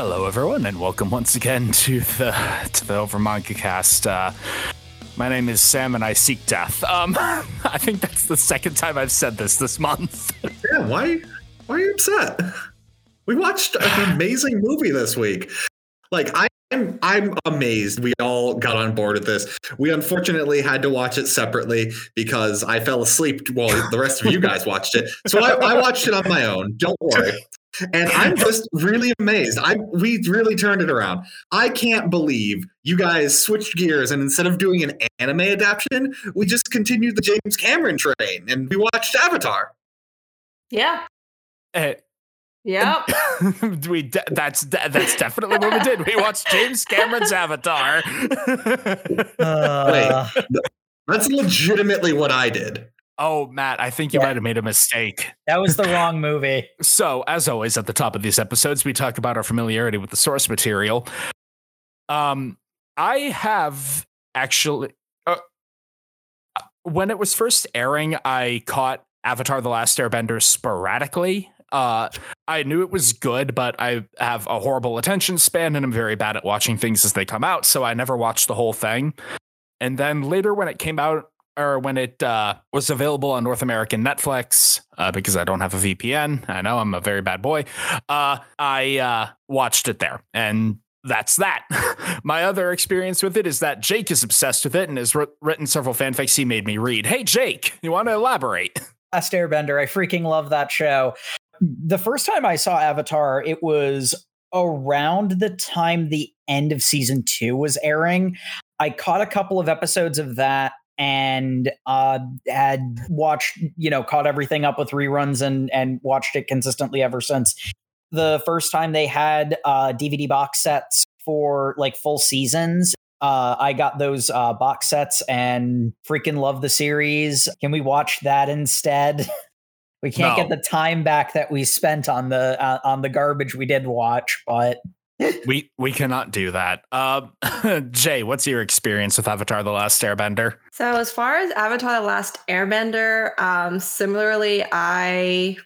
Hello, everyone, and welcome once again to the to the Over Manga Cast. Uh, my name is Sam, and I seek death. Um, I think that's the second time I've said this this month. Yeah, why? Why are you upset? We watched an amazing movie this week. Like I I'm I'm amazed we all got on board with this. We unfortunately had to watch it separately because I fell asleep while the rest of you guys watched it. So I, I watched it on my own. Don't worry. And I'm just really amazed. I we really turned it around. I can't believe you guys switched gears and instead of doing an anime adaptation, we just continued the James Cameron train and we watched Avatar. Yeah. Uh, Yep. we de- that's de- that's definitely what we did. We watched James Cameron's Avatar. Uh, That's legitimately what I did. Oh, Matt, I think you Yeah. might have made a mistake. that was the wrong movie. So, as always, at the top of these episodes, we talk about our familiarity with the source material. Um, I have actually, uh, when it was first airing, I caught Avatar: The Last Airbender sporadically. Uh, I knew it was good, but I have a horrible attention span and I'm very bad at watching things as they come out, so I never watched the whole thing. And then later, when it came out, or when it uh, was available on North American Netflix, uh, because I don't have a VPN, I know I'm a very bad boy. Uh, I uh, watched it there, and that's that. My other experience with it is that Jake is obsessed with it and has wr- written several fanfics he made me read. Hey, Jake, you want to elaborate? Last Airbender. I freaking love that show. The first time I saw Avatar, it was around the time the end of season two was airing. I caught a couple of episodes of that and uh, had watched, you know, caught everything up with reruns and and watched it consistently ever since. The first time they had uh, DVD box sets for like full seasons, uh, I got those uh, box sets and freaking love the series. Can we watch that instead? we can't No. get the time back that we spent on the uh, on the garbage we did watch, but we we cannot do that. Uh, Jay, what's your experience with Avatar: The Last Airbender? So as far as Avatar: The Last Airbender, um, similarly, I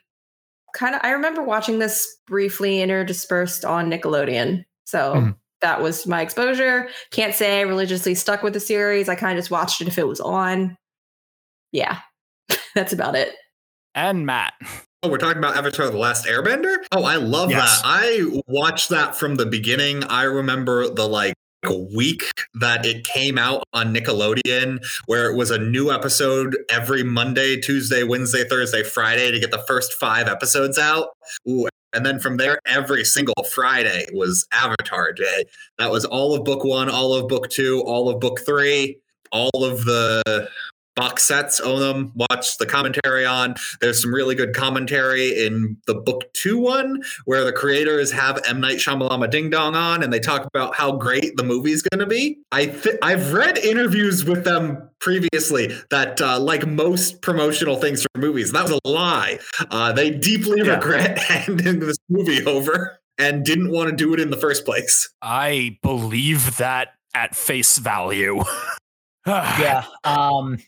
kind of I remember watching this briefly interdispersed on Nickelodeon. So Mhm. that was my exposure. Can't say I religiously stuck with the series. I kind of just watched it if it was on. Yeah, that's about it. And Matt. Oh, we're talking about Avatar: The Last Airbender. Oh, I love Yes. that. I watched that from the beginning. I remember the like week that it came out on Nickelodeon, where it was a new episode every Monday, Tuesday, Wednesday, Thursday, Friday to get the first five episodes out. Ooh, and then from there, every single Friday was Avatar Day. That was all of book one, all of book two, all of book three, all of the box sets own them watch the commentary on there's some really good commentary in the book two one where the creators have M Night Shyamalan Ding Dong on and they talk about how great the movie's going to be. I th- I've read interviews with them previously that uh, like most promotional things for movies that was a lie. Uh, they deeply Yeah. regret handing this movie over and didn't want to do it in the first place. I believe that at face value. yeah, um,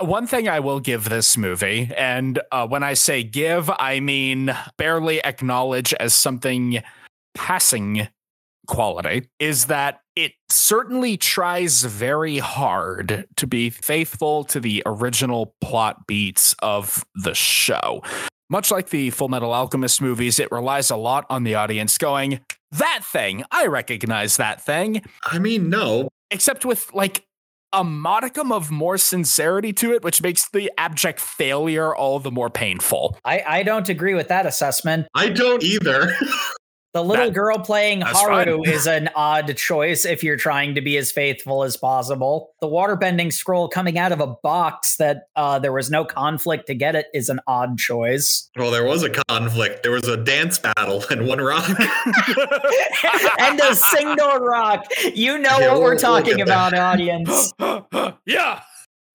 One thing I will give this movie, and uh, when I say give, I mean barely acknowledge as something passing quality, is that it certainly tries very hard to be faithful to the original plot beats of the show. Much like the Full Metal Alchemist movies, it relies a lot on the audience going, That thing, I recognize that thing! I mean, no, except with like a modicum of more sincerity to it, which makes the abject failure all the more painful. I I don't agree with that assessment. I don't either. The little That- girl playing Haru is an odd choice if you're trying to be as faithful as possible. The waterbending scroll coming out of a box that uh, there was no conflict to get it is an odd choice. well, there was a conflict. There was a dance battle and one rock. and a single rock. You know Yeah, what we'll- we're we'll talking there. about, audience. yeah.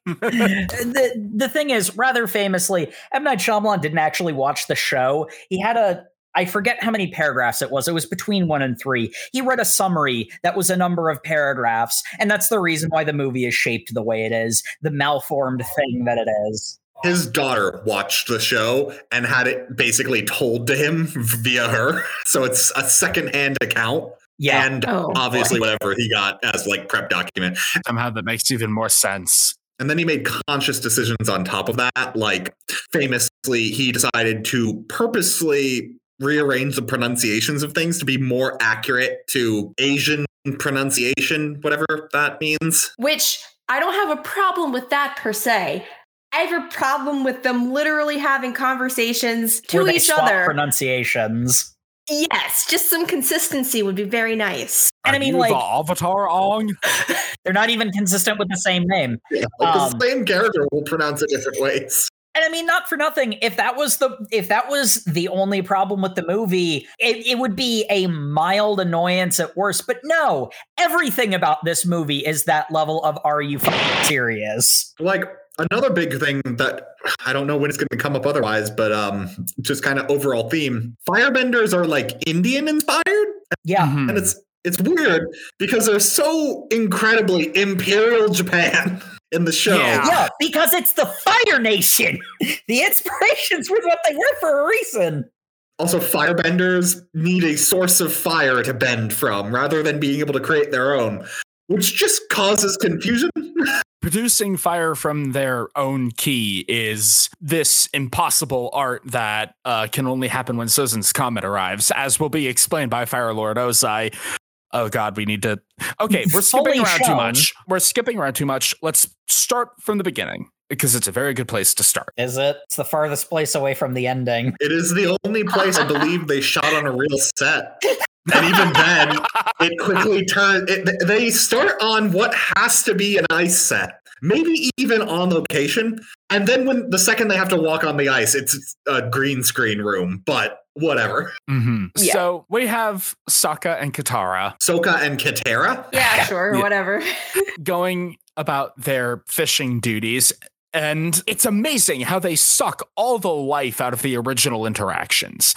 the the thing is, rather famously, M Night Shyamalan didn't actually watch the show. He had a I forget how many paragraphs it was. It was between one and three. He read a summary that was a number of paragraphs, and that's the reason why the movie is shaped the way it is, the malformed thing that it is. his daughter watched the show and had it basically told to him via her. So it's a secondhand account. Yeah. And Oh, obviously whatever he got as like prep document. Somehow that makes even more sense. And then he made conscious decisions on top of that. Like famously, he decided to purposely rearrange the pronunciations of things to be more accurate to Asian pronunciation, whatever that means. Which I don't have a problem with that per se. I have a problem with them literally having conversations to Where they each swap other. pronunciations. yes, just some consistency would be very nice. And I mean, you like- the Avatar Ong. They're not even consistent with the same name. Yeah, like Um, the same character will pronounce it different ways. And I mean, not for nothing. If that was the if that was the only problem with the movie, it, it would be a mild annoyance at worst. But no, everything about this movie is that level of "Are you serious?" Like another big thing that I don't know when it's going to come up otherwise, but um, just kind of overall theme. Firebenders are like Indian inspired, Yeah, and it's it's weird because they're so incredibly imperial Japan in the show. Yeah. yeah, because it's the Fire Nation. the inspirations were what they were for a reason. Also, firebenders need a source of fire to bend from rather than being able to create their own, which just causes confusion. producing fire from their own key is this impossible art that uh, can only happen when Sozin's comet arrives, as will be explained by Fire Lord Ozai. Oh God, we need to. Okay, we're skipping Fully around too much. We're skipping around too much. Let's start from the beginning because it's a very good place to start. Is it? It's the farthest place away from the ending. It is the only place I believe they shot on a real set. And even then, it quickly turns. It, they start on what has to be an ice set, maybe even on location. And then when the second they have to walk on the ice, it's a green screen room. But whatever. Mhm. Yeah. So we have Sokka and Katara Soka and Katera. Yeah, sure, Yeah. whatever. going about their fishing duties. And it's amazing how they suck all the life out of the original interactions.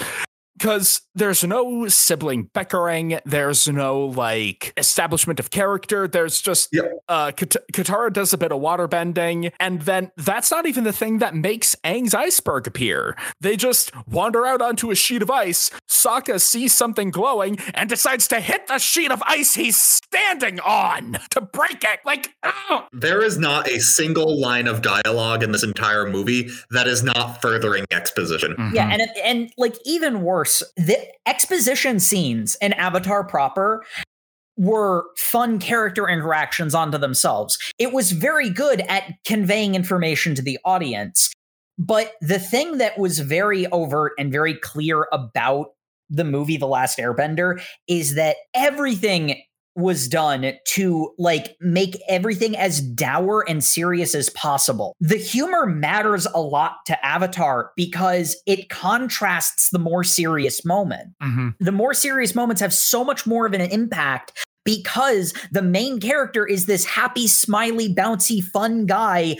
Because there's no sibling bickering, there's no like establishment of character. There's just Yep. uh, Kat- Katara does a bit of water bending, and then that's not even the thing that makes Aang's iceberg appear. They just wander out onto a sheet of ice. Sokka sees something glowing and decides to hit the sheet of ice he's standing on to break it. Like, oh, There is not a single line of dialogue in this entire movie that is not furthering exposition. Yeah, and and like even worse, the exposition scenes in Avatar proper were fun character interactions onto themselves. It was very good at conveying information to the audience. But the thing that was very overt and very clear about the movie The Last Airbender is that everything was done to like make everything as dour and serious as possible. The humor matters a lot to Avatar because it contrasts the more serious moment. Mhm. The more serious moments have so much more of an impact because the main character is this happy, smiley, bouncy, fun guy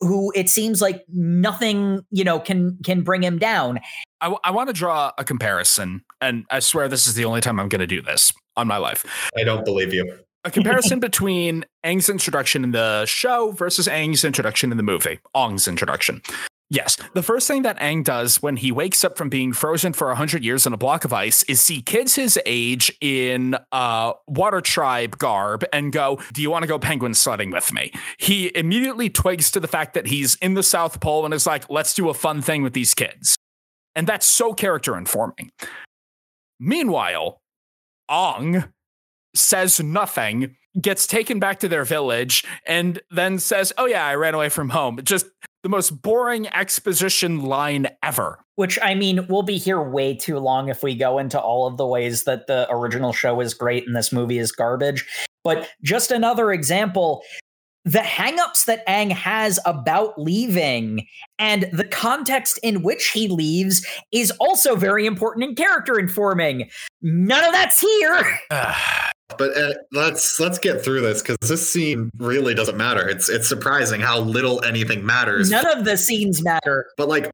who it seems like nothing, you know, can can bring him down. I, want to draw a comparison, and I swear this is the only time I'm going to do this on my life. I don't believe you. A comparison between Aang's introduction in the show versus Aang's introduction in the movie, Ong's introduction. Yes, the first thing that Aang does when he wakes up from being frozen for 100 years in a block of ice is see kids his age in uh, Water Tribe garb and go, Do you want to go penguin sledding with me? He immediately twigs to the fact that he's in the South Pole and is like, Let's do a fun thing with these kids. And that's so character informing. Meanwhile, Ong says nothing, gets taken back to their village, and then says, Oh, yeah, I ran away from home. Just the most boring exposition line ever. Which I mean, we'll be here way too long if we go into all of the ways that the original show is great and this movie is garbage. But just another example the hangups that Aang has about leaving and the context in which he leaves is also very important in character informing. None of that's here. But uh, let's let's get through this because this scene really doesn't matter. It's it's surprising how little anything matters. None of the scenes matter. But like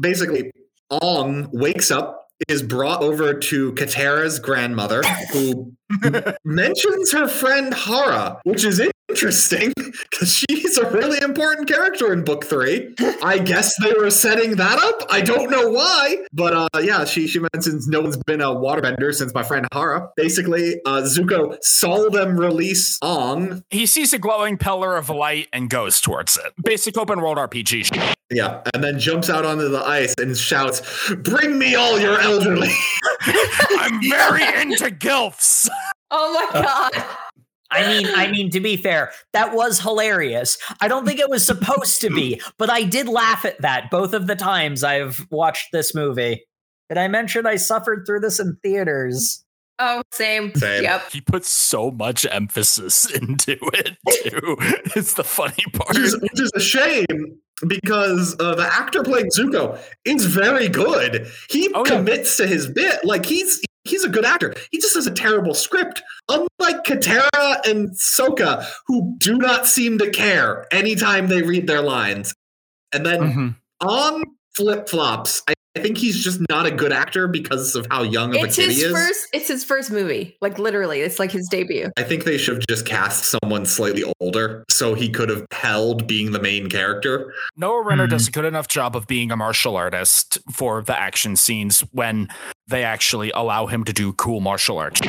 basically, Ong wakes up, is brought over to Katera's grandmother, who mentions her friend Hama, which is interesting because she's a really important character in book three. I guess they were setting that up. I don't know why, but uh, yeah, she she mentions no one's been a waterbender since my friend Hama. Basically, uh, Zuko saw them release Ong. He sees a glowing pillar of light and goes towards it. Basic open world RPG. shit. Yeah, and then jumps out onto the ice and shouts, "Bring me all your elderly!" I'm very into gilfs. Oh my god. I mean, I mean, to be fair, that was hilarious. I don't think it was supposed to be, but I did laugh at that both of the times I've watched this movie. Did I mention I suffered through this in theaters? Oh, same. Same. Yep. He puts so much emphasis into it too. it's the funny part. which is, which is a shame because uh, the actor playing Zuko is very good. He Oh, yeah. commits to his bit. Like he's he's a good actor. He just has a terrible script. Unlike Katara and Sokka, who do not seem to care anytime they read their lines. And then Mhm. on flip flops, I, I think he's just not a good actor because of how young of It's a kid his he is. first it's his first movie. Like literally, it's like his debut. I think they should have just cast someone slightly older so he could have held being the main character. Noah Ringer Mhm. does a good enough job of being a martial artist for the action scenes when they actually allow him to do cool martial arts.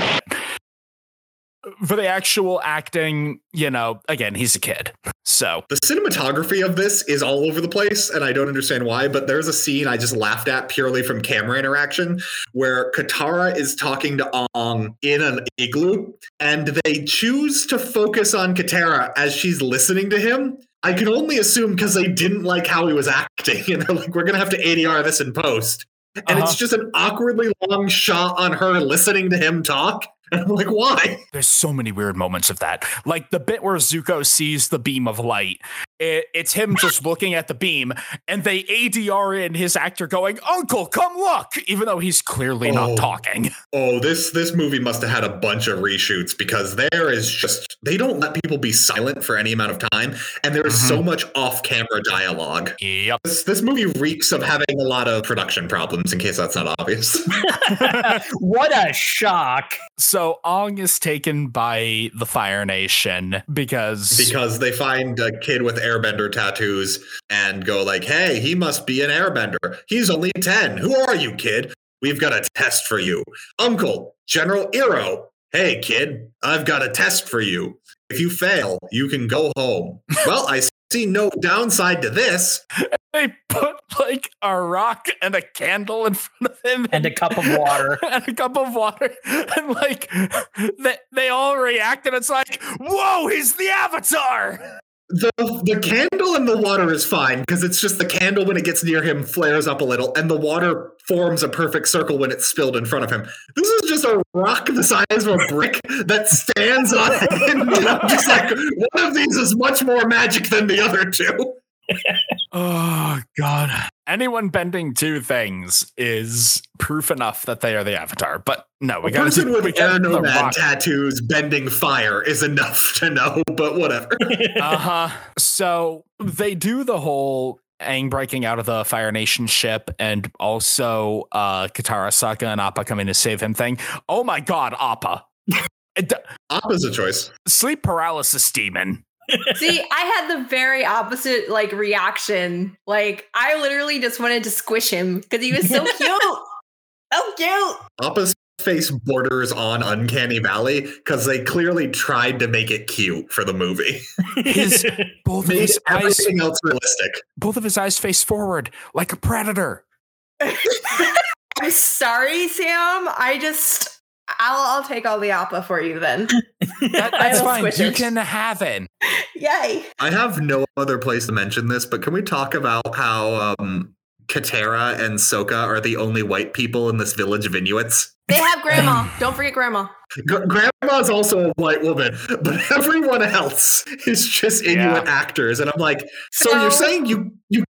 For the actual acting, you know, again, he's a kid. So The cinematography of this is all over the place, and I don't understand why, but there's a scene I just laughed at purely from camera interaction where Katara is talking to Ong in an igloo, and they choose to focus on Katara as she's listening to him. I can only assume because they didn't like how he was acting, and they're like, we're gonna have to ADR this in post. And Uh-huh. it's just an awkwardly long shot on her listening to him talk. I'm like, why? there's so many weird moments of that. Like the bit where Zuko sees the beam of light. It, it's him just looking at the beam, and they ADR in his actor going, Uncle, come look, even though he's clearly Oh. not talking. Oh, this this movie must have had a bunch of reshoots because there is just they don't let people be silent for any amount of time, and there is so mm-hmm. much off-camera dialogue. Yep. This this movie reeks of having a lot of production problems. In case that's not obvious, what a shock. So Ong is taken by the Fire Nation because because they find a kid with airbender tattoos and go like, "Hey, he must be an airbender. He's only ten. Who are you, kid? We've got a test for you, Uncle General Iroh. Hey, kid, I've got a test for you. If you fail, you can go home. well, I see no downside to this. they put like a rock and a candle in front of him And a cup of water. and a cup of water and like they, they all react and it's like whoa he's the avatar The the candle and the water is fine because it's just the candle when it gets near him flares up a little, and the water forms a perfect circle when it's spilled in front of him. This is just a rock the size of a brick that stands on it. And just like one of these is much more magic than the other two. Oh god anyone bending two things is proof enough that they are the avatar but no we gotta person do, with air nomad tattoos bending fire is enough to know, but whatever. uh-huh so they do the whole Aang breaking out of the Fire Nation ship and also uh Katara Sokka and Appa coming to save him thing. Oh my god, Appa. It- a choice. sleep paralysis demon. See, I had the very opposite like reaction. Like I literally just wanted to squish him because he was so cute. so cute. Opposite face borders on Uncanny Valley because they clearly tried to make it cute for the movie. His both of Made his eyes everything else realistic. both of his eyes face forward like a predator. I'm sorry, Sam. I just I'll I'll take all the appa for you then. That, that's fine. You it. can have it. Yay. I have no other place to mention this, but can we talk about how um, Katera and Sokka are the only white people in this village of Inuits? They have grandma. Don't forget grandma. Gr- Grandma's also a white woman, but everyone else is just Inuit actors, and I'm like, so So- you're saying you you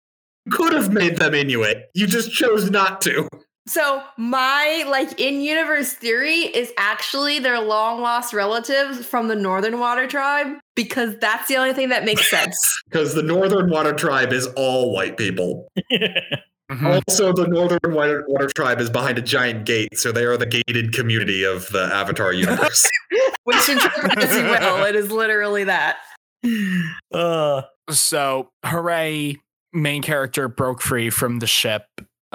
could have made them Inuit, you just chose not to. So my like in universe theory is actually their long lost relatives from the Northern Water Tribe because that's the only thing that makes sense. Because the Northern Water Tribe is all white people. Mhm. Also, the Northern Water, Water Tribe is behind a giant gate, so they are the gated community of the Avatar universe. Which interpret as you will, it is literally that. Uh, So, hooray, main character broke free from the ship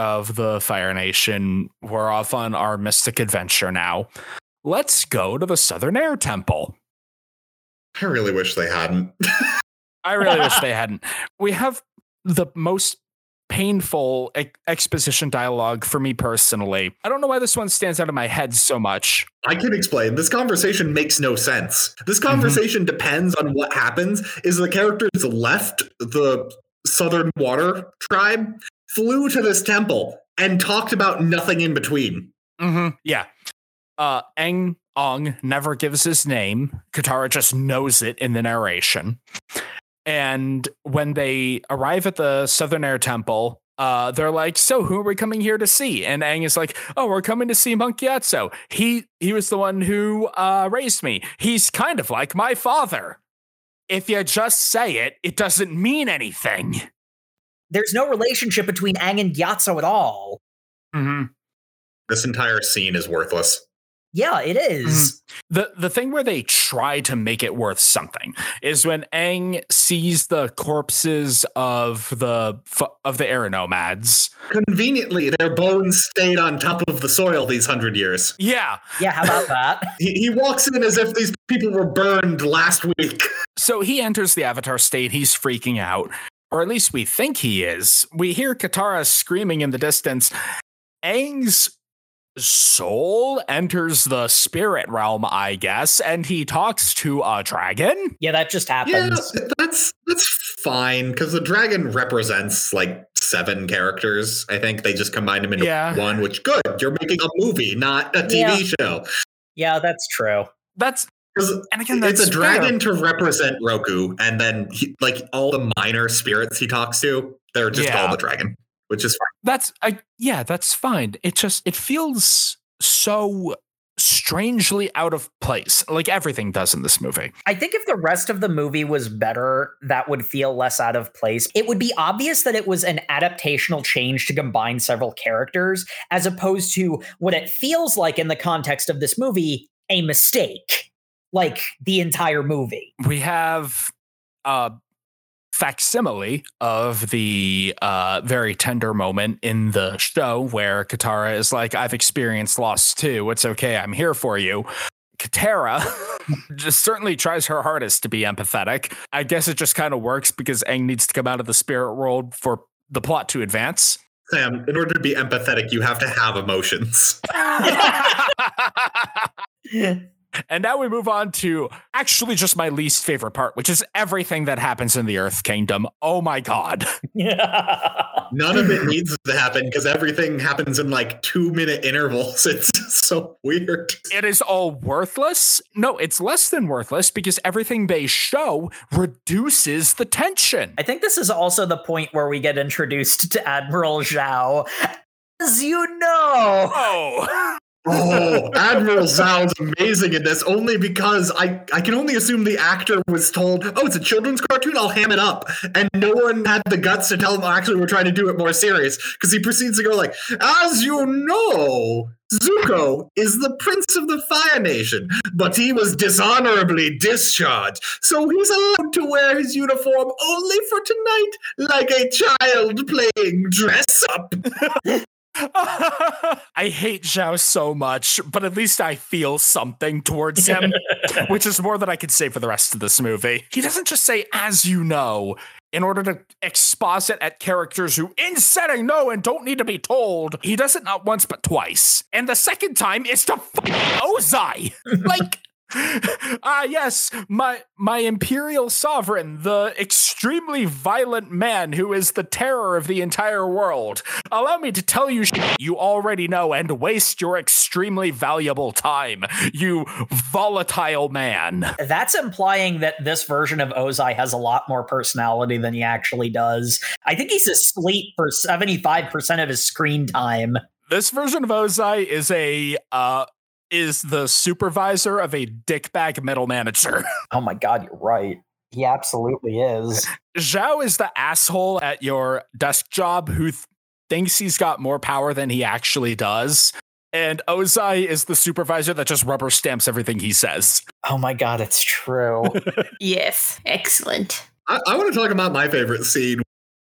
of the Fire Nation. We're off on our mystic adventure now. Let's go to the Southern Air Temple. I really wish they hadn't. I really wish they hadn't. We have the most painful ex- exposition dialogue for me personally. I don't know why this one stands out in my head so much. I can explain. This conversation makes no sense. This Mm-hmm. conversation depends on what happens. Is the characters left the Southern Water tribe, flew to this temple, and talked about nothing in between. Mm-hmm. Yeah. Uh, Eng Ong never gives his name. Katara just knows it in the narration. And when they arrive at the Southern Air Temple, uh, they're like, "So, who are we coming here to see?" And Aang is like, "Oh, we're coming to see Monk Gyatso. He he was the one who uh, raised me. He's kind of like my father. If you just say it, it doesn't mean anything." There's no relationship between Aang and Gyatso at all. Mm-hmm. This entire scene is worthless. Yeah, it is. The the thing where they try to make it worth something is when Aang sees the corpses of the f- of the air nomads. Conveniently, their bones stayed on top of the soil these hundred years. Yeah. Yeah, how about that? He, he walks in as if these people were burned last week. So he enters the avatar state, he's freaking out. Or at least we think he is. We hear Katara screaming in the distance. Aang's soul enters the spirit realm, I guess, and he talks to a dragon. Yeah, that just Yeah, that's that's fine because the dragon represents like seven characters. I think they just combined them into Yeah. one. Which good, you're making a movie, not a TV show. Yeah, that's true. That's 'Cause and again that's it's a fair. dragon to represent Roku, and then he, like all the minor spirits he talks to, they're just Yeah. called the dragon, which is fine. That's I yeah, that's fine. It just it feels so strangely out of place, like everything does in this movie. I think if the rest of the movie was better, that would feel less out of place. It would be obvious that it was an adaptational change to combine several characters, as opposed to what it feels like in the context of this movie a mistake, like the entire movie. We have a facsimile of the uh, very tender moment in the show where Katara is like, "I've experienced loss too. It's okay. I'm here for you." Katara just certainly tries her hardest to be empathetic. I guess it just kind of works because Aang needs to come out of the spirit world for the plot to advance. Sam, in order to be empathetic, you have to have emotions. and now we move on to actually just my least favorite part, which is everything that happens in the Earth Kingdom. Oh my god. None of it needs to happen because everything happens in like two minute intervals. It's so weird. It is all worthless. No, it's less than worthless because everything they show reduces the tension. I think this is also the point where we get introduced to Admiral Zhao. As you know, Oh. Oh, Admiral sounds amazing in this only because I, I can only assume the actor was told, oh, it's a children's cartoon, I'll ham it up. And no one had the guts to tell him, actually, we're trying to do it more serious. Because he proceeds to go like, as you know, Zuko is the prince of the Fire Nation, but he was dishonorably discharged. So he's allowed to wear his uniform only for tonight, like a child playing dress up. I hate Zhao so much, but at least I feel something towards him, which is more than I could say for the rest of this movie. He doesn't just say, as you know, in order to exposit at characters who, in setting, know and don't need to be told. He does it not once, but twice. And the second time is to f- Ozai. like, Ah, yes, my my imperial sovereign, the extremely violent man who is the terror of the entire world. Allow me to tell you you already know and waste your extremely valuable time, you volatile man. that's implying that this version of Ozai has a lot more personality than he actually does. I think he's asleep for 75% of his screen time. This version of Ozai is a uh is the supervisor of a dickbag middle manager. Oh my god, you're right. He absolutely is. Zhao is the asshole at your desk job who th- thinks he's got more power than he actually does. and Ozai is the supervisor that just rubber stamps everything he says. Oh my god, it's true. Yes, excellent. I, I want to talk about my favorite scene,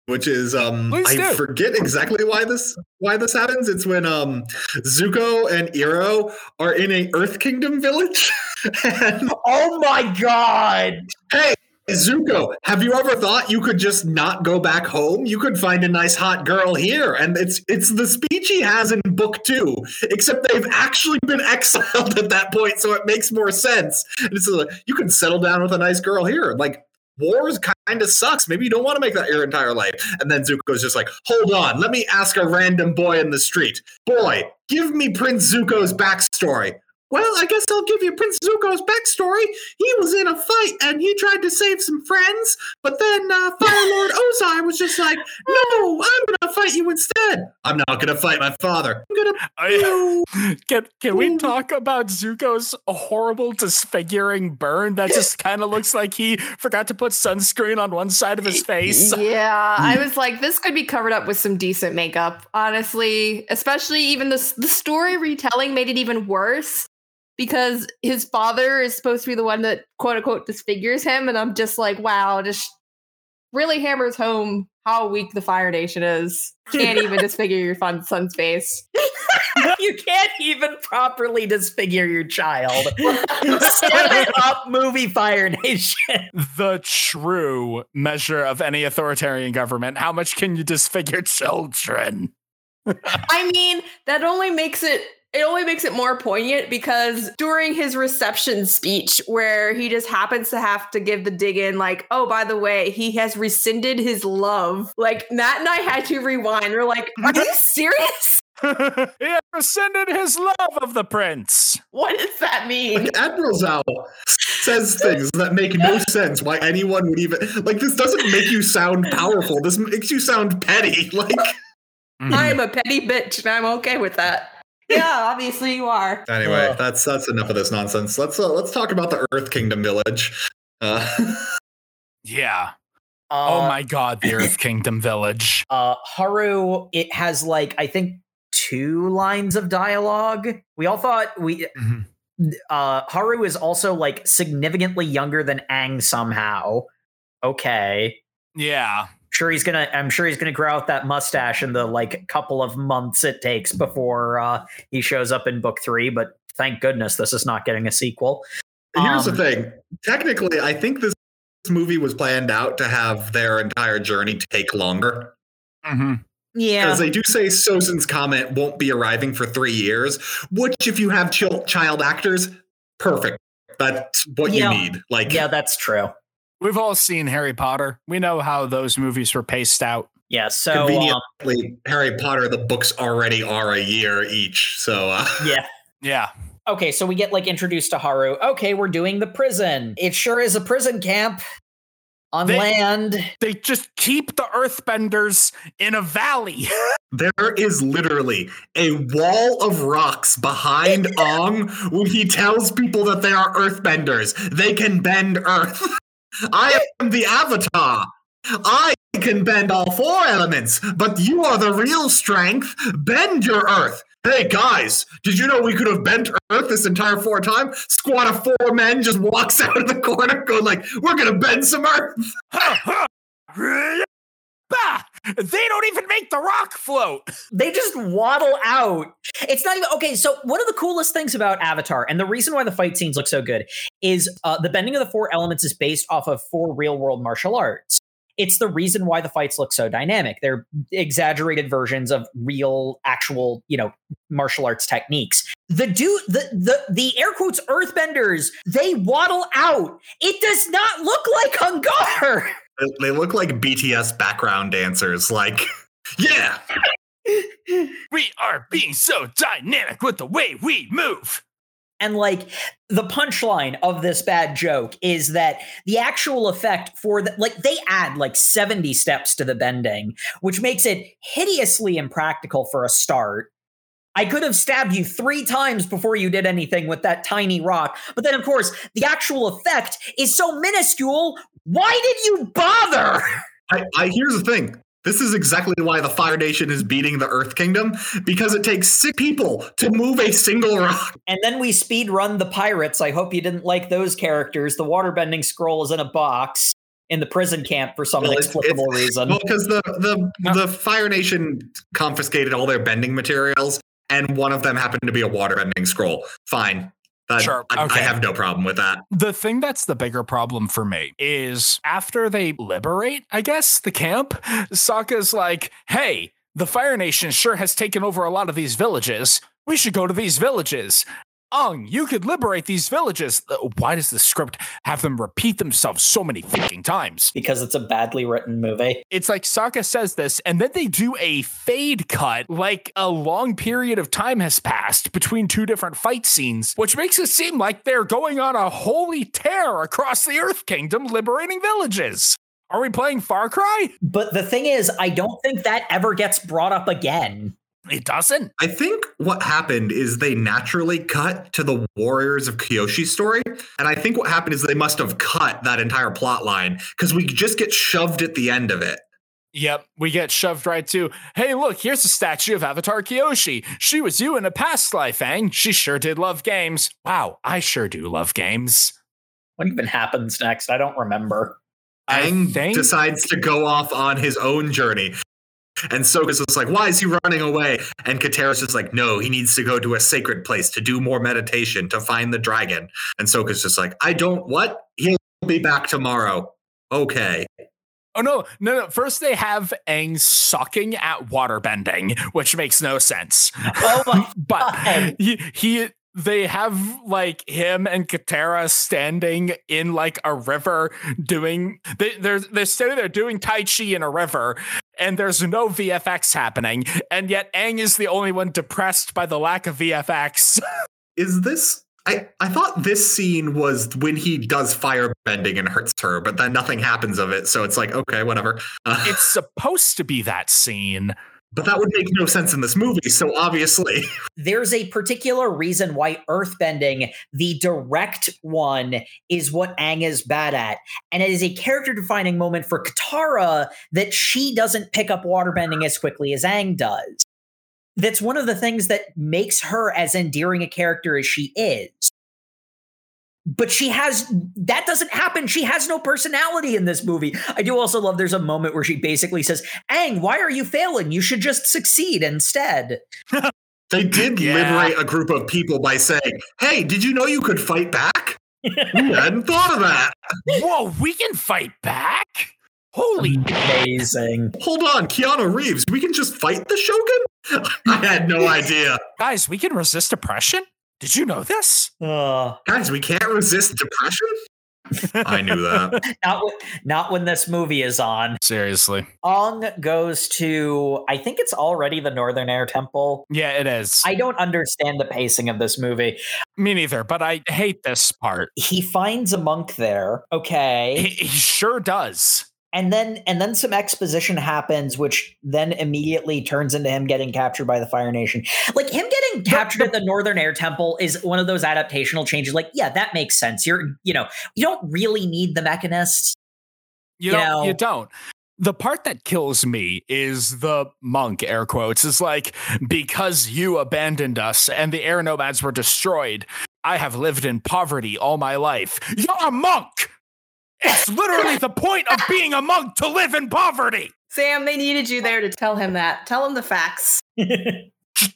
which is um Please I do. forget exactly why this why this happens. It's when um Zuko and Iroh are in a Earth Kingdom village. and oh my god. hey, Zuko, have you ever thought you could just not go back home? You could find a nice hot girl here. And it's it's the speech he has in book two, except they've actually been exiled at that point, so it makes more sense. And it's like you can settle down with a nice girl here. Like wars kind of sucks. Maybe you don't want to make that your entire life. And then Zuko's just like, hold on, let me ask a random boy in the street. Boy, give me Prince Zuko's backstory. Well, I guess I'll give you Prince Zuko's backstory. He was in a fight and he tried to save some friends, but then uh, Fire Lord Ozai was just like, "No, I'm gonna fight you instead. I'm not gonna fight my father. I'm gonna." I, can can we talk about Zuko's horrible disfiguring burn that just kind of looks like he forgot to put sunscreen on one side of his face? Yeah, I was like, this could be covered up with some decent makeup, honestly. Especially even the the story retelling made it even worse because his father is supposed to be the one that quote unquote disfigures him, and I'm just like, wow, just really hammers home how weak the Fire Nation is. Can't even disfigure your fun son's face. you can't even properly disfigure your child. Step it up, movie Fire Nation. The true measure of any authoritarian government. How much can you disfigure children? I mean, that only makes it it only makes it more poignant because during his reception speech where he just happens to have to give the dig in like, "Oh, by the way, he has rescinded his love." Like Matt and I had to rewind. We're like, "Are you serious? he had rescinded his love of the prince. What does that mean?" Like Admiral Zhao says things that make no sense. Why anyone would even like this doesn't make you sound powerful. This makes you sound petty. Like mm-hmm. I'm a petty bitch and I'm okay with that. Yeah, obviously you are. anyway, Ugh. that's that's enough of this nonsense. Let's uh, let's talk about the Earth Kingdom village. Uh, Yeah. Uh, oh my god, the Earth Kingdom village. uh Haru it has like I think two lines of dialogue. We all thought we Mhm. uh Haru is also like significantly younger than Ang somehow. Okay. Yeah. Sure he's gonna I'm sure he's gonna grow out that mustache in the like couple of months it takes before uh he shows up in book three, but thank goodness this is not getting a sequel. here's Um, the thing. Technically, I think this movie was planned out to have their entire journey take longer. Mhm. Yeah. Because they do say Sozin's comment won't be arriving for three years, which, if you have chil- child actors, perfect. That's what Yeah. you need. Like, Yeah, that's true. We've all seen Harry Potter. We know how those movies were paced out. Yeah, so um, conveniently, Harry Potter, the books already are a year each. So, uh, yeah. Yeah. Okay, so we get like introduced to Haru. Okay, we're doing the prison. It sure is a prison camp on They- land. They just keep the earthbenders in a valley. there is literally a wall of rocks behind Ong when he tells people that they are earthbenders. They can bend earth. I am the avatar. I can bend all four elements, but you are the real strength. Bend your earth. Hey guys, did you know we could have bent earth this entire four time? Squad of four men just walks out of the corner going like, we're gonna bend some earth. They don't even make the rock float. They just waddle out. It's not even okay. So one of the coolest things about Avatar, and the reason why the fight scenes look so good, is uh, the bending of the four elements is based off of four real world martial arts. It's the reason why the fights look so dynamic. They're exaggerated versions of real, actual, you know, martial arts techniques. The dude, the the the air quotes earthbenders, they waddle out. It does not look like Hung Gar. They- They look like BTS background dancers. Like, yeah, We are being so dynamic with the way we move. And like the punchline of this bad joke is that the actual effect for the like they add like 70 steps to the bending, which makes it hideously impractical for a start. I could have stabbed you three times before you did anything with that tiny rock. But then, of course, the actual effect is so minuscule. Why did you bother? I, I here's the thing. This is exactly why the Fire Nation is beating the Earth Kingdom because it takes six people to move a single rock. And then we speed run the pirates. I hope you didn't like those characters. The waterbending scroll is in a box in the prison camp for some Well, it's- inexplicable reason. Well, because the the the Fire Nation confiscated all their bending materials, and one of them happened to be a waterbending scroll. Fine. That- Sure, I, I have no problem with that. The thing that's the bigger problem for me is after they liberate, I guess, the camp, Sokka's like, hey, the Fire Nation sure has taken over a lot of these villages. We should go to these villages. Ung, you could liberate these villages. Uh, Why does the script have them repeat themselves so many fucking times? because it's a badly written movie. It's like Sokka says this, and then they do a fade cut, like a long period of time has passed between two different fight scenes, which makes it seem like they're going on a holy tear across the Earth Kingdom, liberating villages. Are we playing Far Cry? But the thing is, I don't think that ever gets brought up again. It doesn't. I think what happened is they naturally cut to the Warriors of Kyoshi story. And I think what happened is they must have cut that entire plot line because we just get shoved at the end of it. Yep, we get shoved right to, hey, look, here's a statue of Avatar Kyoshi. She was you in a past life, Aang. She sure did love games. Wow, I sure do love games. What even happens next? I don't remember. I Aang decides to go off on his own journey. And Sokka's just like, why is he running away? And Katera's just like, no, he needs to go to a sacred place to do more meditation, to find the dragon. And Sokka's just like, I don't, what? He'll be back tomorrow. Okay. Oh no, no, no. First they have Aang sucking at waterbending, which makes no sense. Oh my but God. he, he they have like him and Katera standing in like a river doing they they're they're standing there doing Tai Chi in a river and there's no VFX happening. And yet Aang is the only one depressed by the lack of VFX. Is this. I, I thought this scene was when he does fire bending and hurts her, but then nothing happens of it. So it's like, okay, whatever. Uh, it's supposed to be that scene. But that would make no sense in this movie. So obviously, There's a particular reason why earthbending, the direct one, is what Aang is bad at. And it is a character defining moment for Katara that she doesn't pick up waterbending as quickly as Aang does. That's one of the things that makes her as endearing a character as she is. But she has that doesn't happen. She has no personality in this movie. I do also love there's a moment where she basically says, Ang, why are you failing? You should just succeed instead. they did Yeah. liberate a group of people by saying, hey, did you know you could fight back? I hadn't thought of that. Whoa, we can fight back? Holy Amazing. Hold on, Keanu Reeves, we can just fight the Shogun? I had no idea. guys, we can resist oppression? Did you know this? Ugh. Guys, we can't resist depression? I knew that. not, when, not when this movie is on. Seriously. Ong goes to, I think it's already the Northern Air Temple. Yeah, it is. I don't understand the pacing of this movie. Me neither, but I hate this part. He finds a monk there. He, Okay. he sure does. And then and then some exposition happens, which then immediately turns into him getting captured by the Fire Nation. Like him getting captured at the Northern Air Temple is one of those adaptational changes. Like, yeah, that makes sense. You're, you know, you don't really need the mechanists. You, You don't, know- you don't. The part that kills me is the monk, air quotes, is like, because you abandoned us and the air nomads were destroyed, I have lived in poverty all my life. You're a monk! It's literally the point of being a monk to live in poverty. Sam, they needed you there to tell him that. Tell him the facts.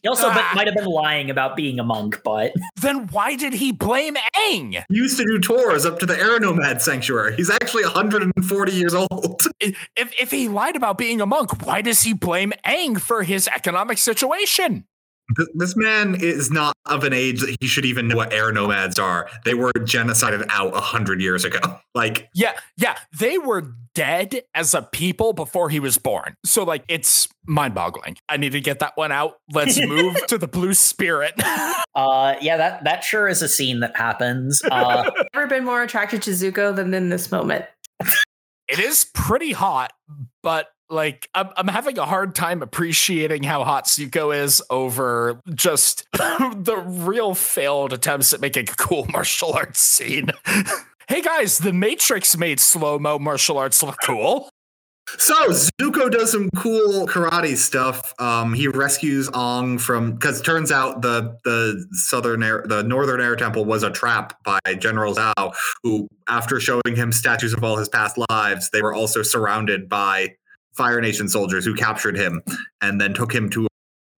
He also Ah. might have been lying about being a monk, but Then why did he blame Aang? He used to do tours up to the Air Nomad Sanctuary. He's actually 140 years old. If, if he lied about being a monk, why does he blame Aang for his economic situation? Th- This man is not of an age that he should even know what air nomads are. They were genocided out a 100 years ago. Like, Yeah, yeah, they were dead as a people before he was born. So, like, it's mind boggling. I need to get that one out. Let's move to the blue spirit. uh yeah, that that sure is a scene that happens. Uh Never been more attracted to Zuko than in this moment. it is pretty hot, but like, I'm, I'm having a hard time appreciating how hot Zuko is over just the real failed attempts at making a cool martial arts scene. hey guys, the Matrix made slow mo martial arts look cool. So Zuko does some cool karate stuff. Um, he rescues Ong from because turns out the the southern air, the northern air temple was a trap by General Zhao, who after showing him statues of all his past lives, they were also surrounded by Fire Nation soldiers who captured him and then took him to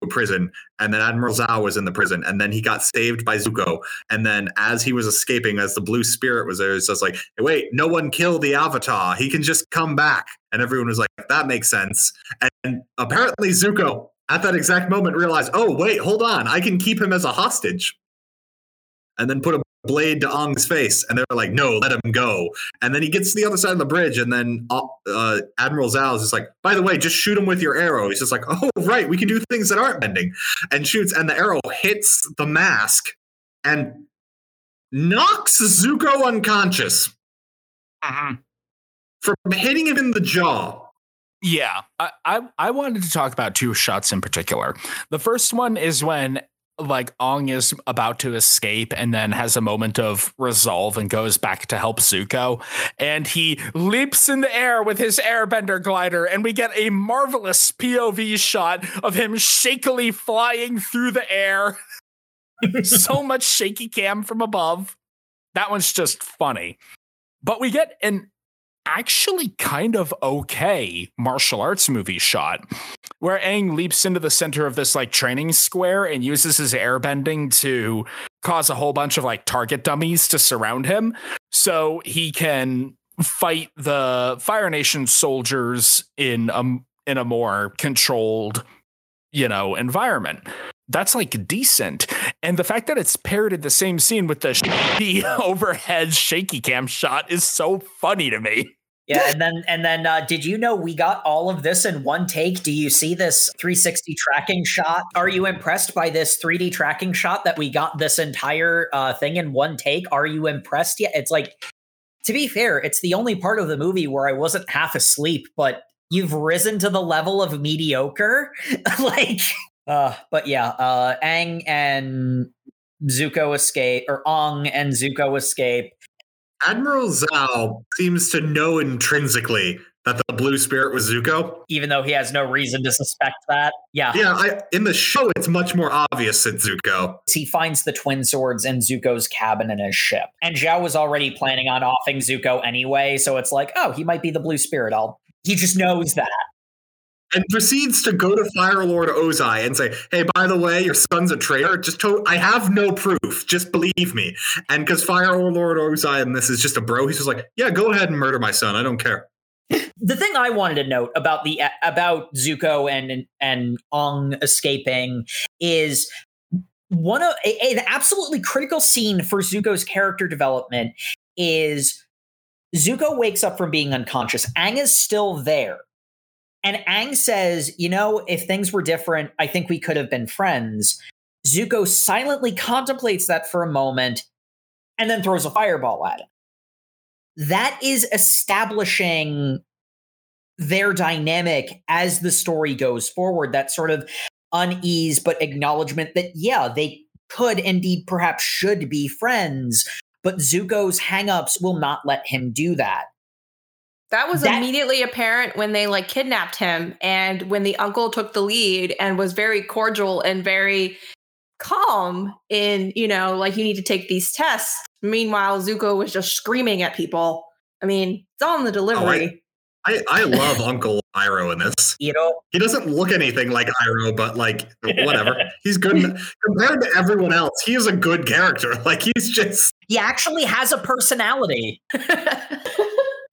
a prison. And then Admiral Zhao was in the prison, and then he got saved by Zuko. And then as he was escaping, as the blue spirit was there, it's just like, wait, no one killed the Avatar. He can just come back. And everyone was like, that makes sense. And apparently Zuko at that exact moment realized, oh wait, hold on, I can keep him as a hostage. And then put a blade to Ong's face, and they're like, "No, let him go." And then he gets to the other side of the bridge, and then uh, uh, Admiral Zhao is just like, "By the way, just shoot him with your arrow." He's just like, "Oh, right, we can do things that aren't bending," and shoots, and the arrow hits the mask and knocks Zuko unconscious Mm-hmm. from hitting him in the jaw. Yeah, I, I I wanted to talk about two shots in particular. The first one is when like Ong is about to escape and then has a moment of resolve and goes back to help Zuko. And he leaps in the air with his airbender glider, and we get a marvelous POV shot of him shakily flying through the air. so much shaky cam from above. That one's just funny. But we get an actually kind of okay martial arts movie shot where Aang leaps into the center of this like training square and uses his airbending to cause a whole bunch of like target dummies to surround him so he can fight the Fire Nation soldiers in a in a more controlled you know environment that's like decent and the fact that it's in the same scene with the shitty overhead shaky cam shot is so funny to me Yeah, and then and then uh, did you know we got all of this in one take? Do you see this 360 tracking shot? Are you impressed by this 3D tracking shot that we got this entire uh, thing in one take? Are you impressed yet? It's like to be fair, it's the only part of the movie where I wasn't half asleep, but you've risen to the level of mediocre. like uh but yeah, uh Aang and Zuko escape or Ong and Zuko escape. Admiral Zhao seems to know intrinsically that the blue spirit was Zuko. even though he has no reason to suspect that. Yeah. Yeah, I, in the show, it's much more obvious it's Zuko. He finds the twin swords in Zuko's cabin in his ship. And Zhao was already planning on offing Zuko anyway, so it's like, oh, he might be the blue spirit. I'll he just knows that. And proceeds to go to Fire Lord Ozai and say, "Hey, by the way, your son's a traitor. Just to- I have no proof. Just believe me." And because Fire Lord Ozai and this is just a bro, he's just like, "Yeah, go ahead and murder my son. I don't care." The thing I wanted to note about the about Zuko and and Ong escaping is one of a, an absolutely critical scene for Zuko's character development is Zuko wakes up from being unconscious. Aang is still there. And Aang says, you know, if things were different, I think we could have been friends. Zuko silently contemplates that for a moment and then throws a fireball at him. That is establishing their dynamic as the story goes forward. That sort of unease, but acknowledgement that, yeah, they could indeed perhaps should be friends, but Zuko's hangups will not let him do that. That was That- immediately apparent when they like kidnapped him and when the uncle took the lead and was very cordial and very calm in, you know, like you need to take these tests. Meanwhile, Zuko was just screaming at people. I mean, it's all in the oh, delivery. I, I love Uncle Iroh in this. You know, He doesn't look anything like Iroh, but like whatever. He's good compared to everyone else. He is a good character. Like he's just he actually has a personality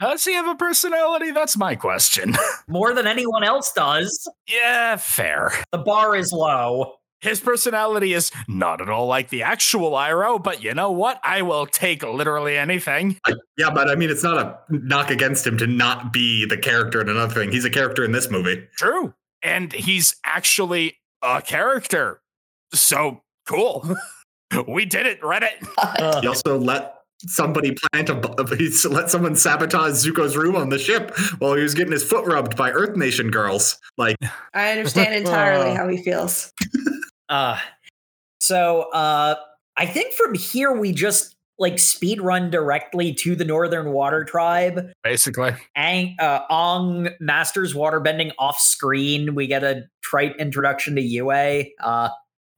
Does he have a personality? That's my question. more than anyone else does. yeah, fair. The bar is low. His personality is not at all like the actual Iroh, but you know what? I will take literally anything. yeah, but I mean, it's not a knock against him to not be the character in another thing. He's a character in this movie. True. And he's actually a character. So cool. we did it, Reddit. He also let somebody plant a bu- he let someone sabotage Zuko's room on the ship while he was getting his foot rubbed by Earth Nation girls. Like, I understand entirely how he feels. Uh so uh I think from here we just like speed run directly to the Northern Water Tribe. Basically. Aang, uh, Ong masters waterbending off screen. We get a trite introduction to Yue. Uh,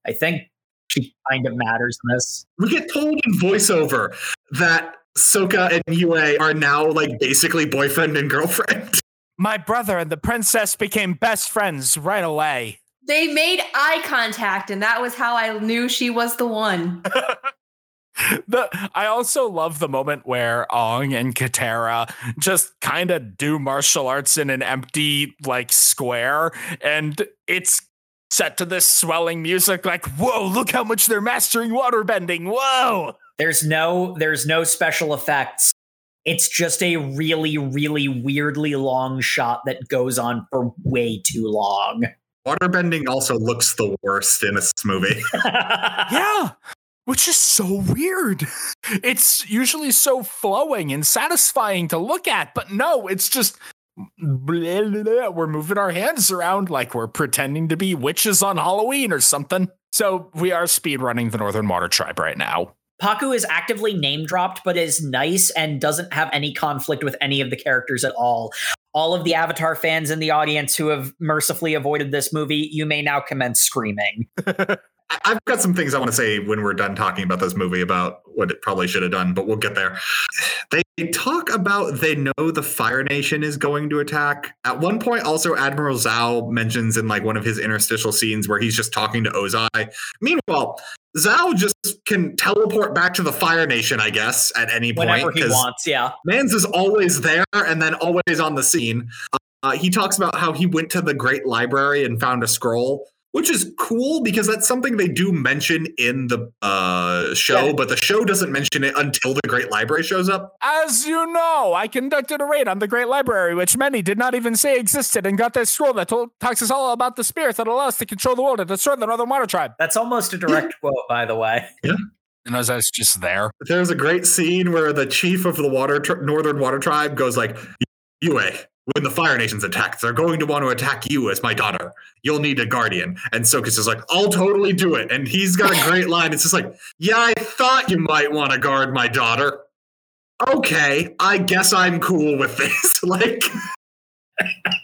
I think she kind of matters in this. We get told in voiceover that Sokka and Yue are now like basically boyfriend and girlfriend. My brother and the princess became best friends right away. They made eye contact, and that was how I knew she was the one. the I also love the moment where Ong and Katara just kind of do martial arts in an empty like square and it's set to this swelling music like whoa look how much they're mastering waterbending whoa There's no there's no special effects. It's just a really really weirdly long shot that goes on for way too long. Waterbending also looks the worst in this movie. yeah which is so weird it's usually so flowing and satisfying to look at but no it's just blah, blah, blah. we're moving our hands around like we're pretending to be witches on halloween or something so we are speed running the northern water tribe right now Pakku is actively name dropped, but is nice and doesn't have any conflict with any of the characters at all. All of the Avatar fans in the audience who have mercifully avoided this movie, you may now commence screaming. I've got some things I want to say when we're done talking about this movie about what it probably should have done, but we'll get there. They talk about they know the Fire Nation is going to attack. At one point, also Admiral Zhao mentions in like one of his interstitial scenes where he's just talking to Ozai. Meanwhile, Zhao just can teleport back to the Fire Nation, I guess, at any point. Whenever he wants, yeah. Mans is always there and then always on the scene. Uh, he talks about how he went to the Great Library and found a scroll, which is cool because that's something they do mention in the uh, show, Yeah. but the show doesn't mention it until the Great Library shows up. as you know i conducted a raid on the great library which many did not even say existed and got this scroll that told, talks us all about the spirits that allow us to control the world and destroy the northern water tribe That's almost a direct quote, by the way. Yeah. and as i was just there There's a great scene where the chief of the water tri- Northern Water Tribe goes like, Yue, when the Fire Nation's attacked, they're going to want to attack you as my daughter. You'll need a guardian. And Sokus is like, I'll totally do it. And he's got a great line. It's just like, yeah, I thought you might want to guard my daughter. Okay, I guess I'm cool with this. like,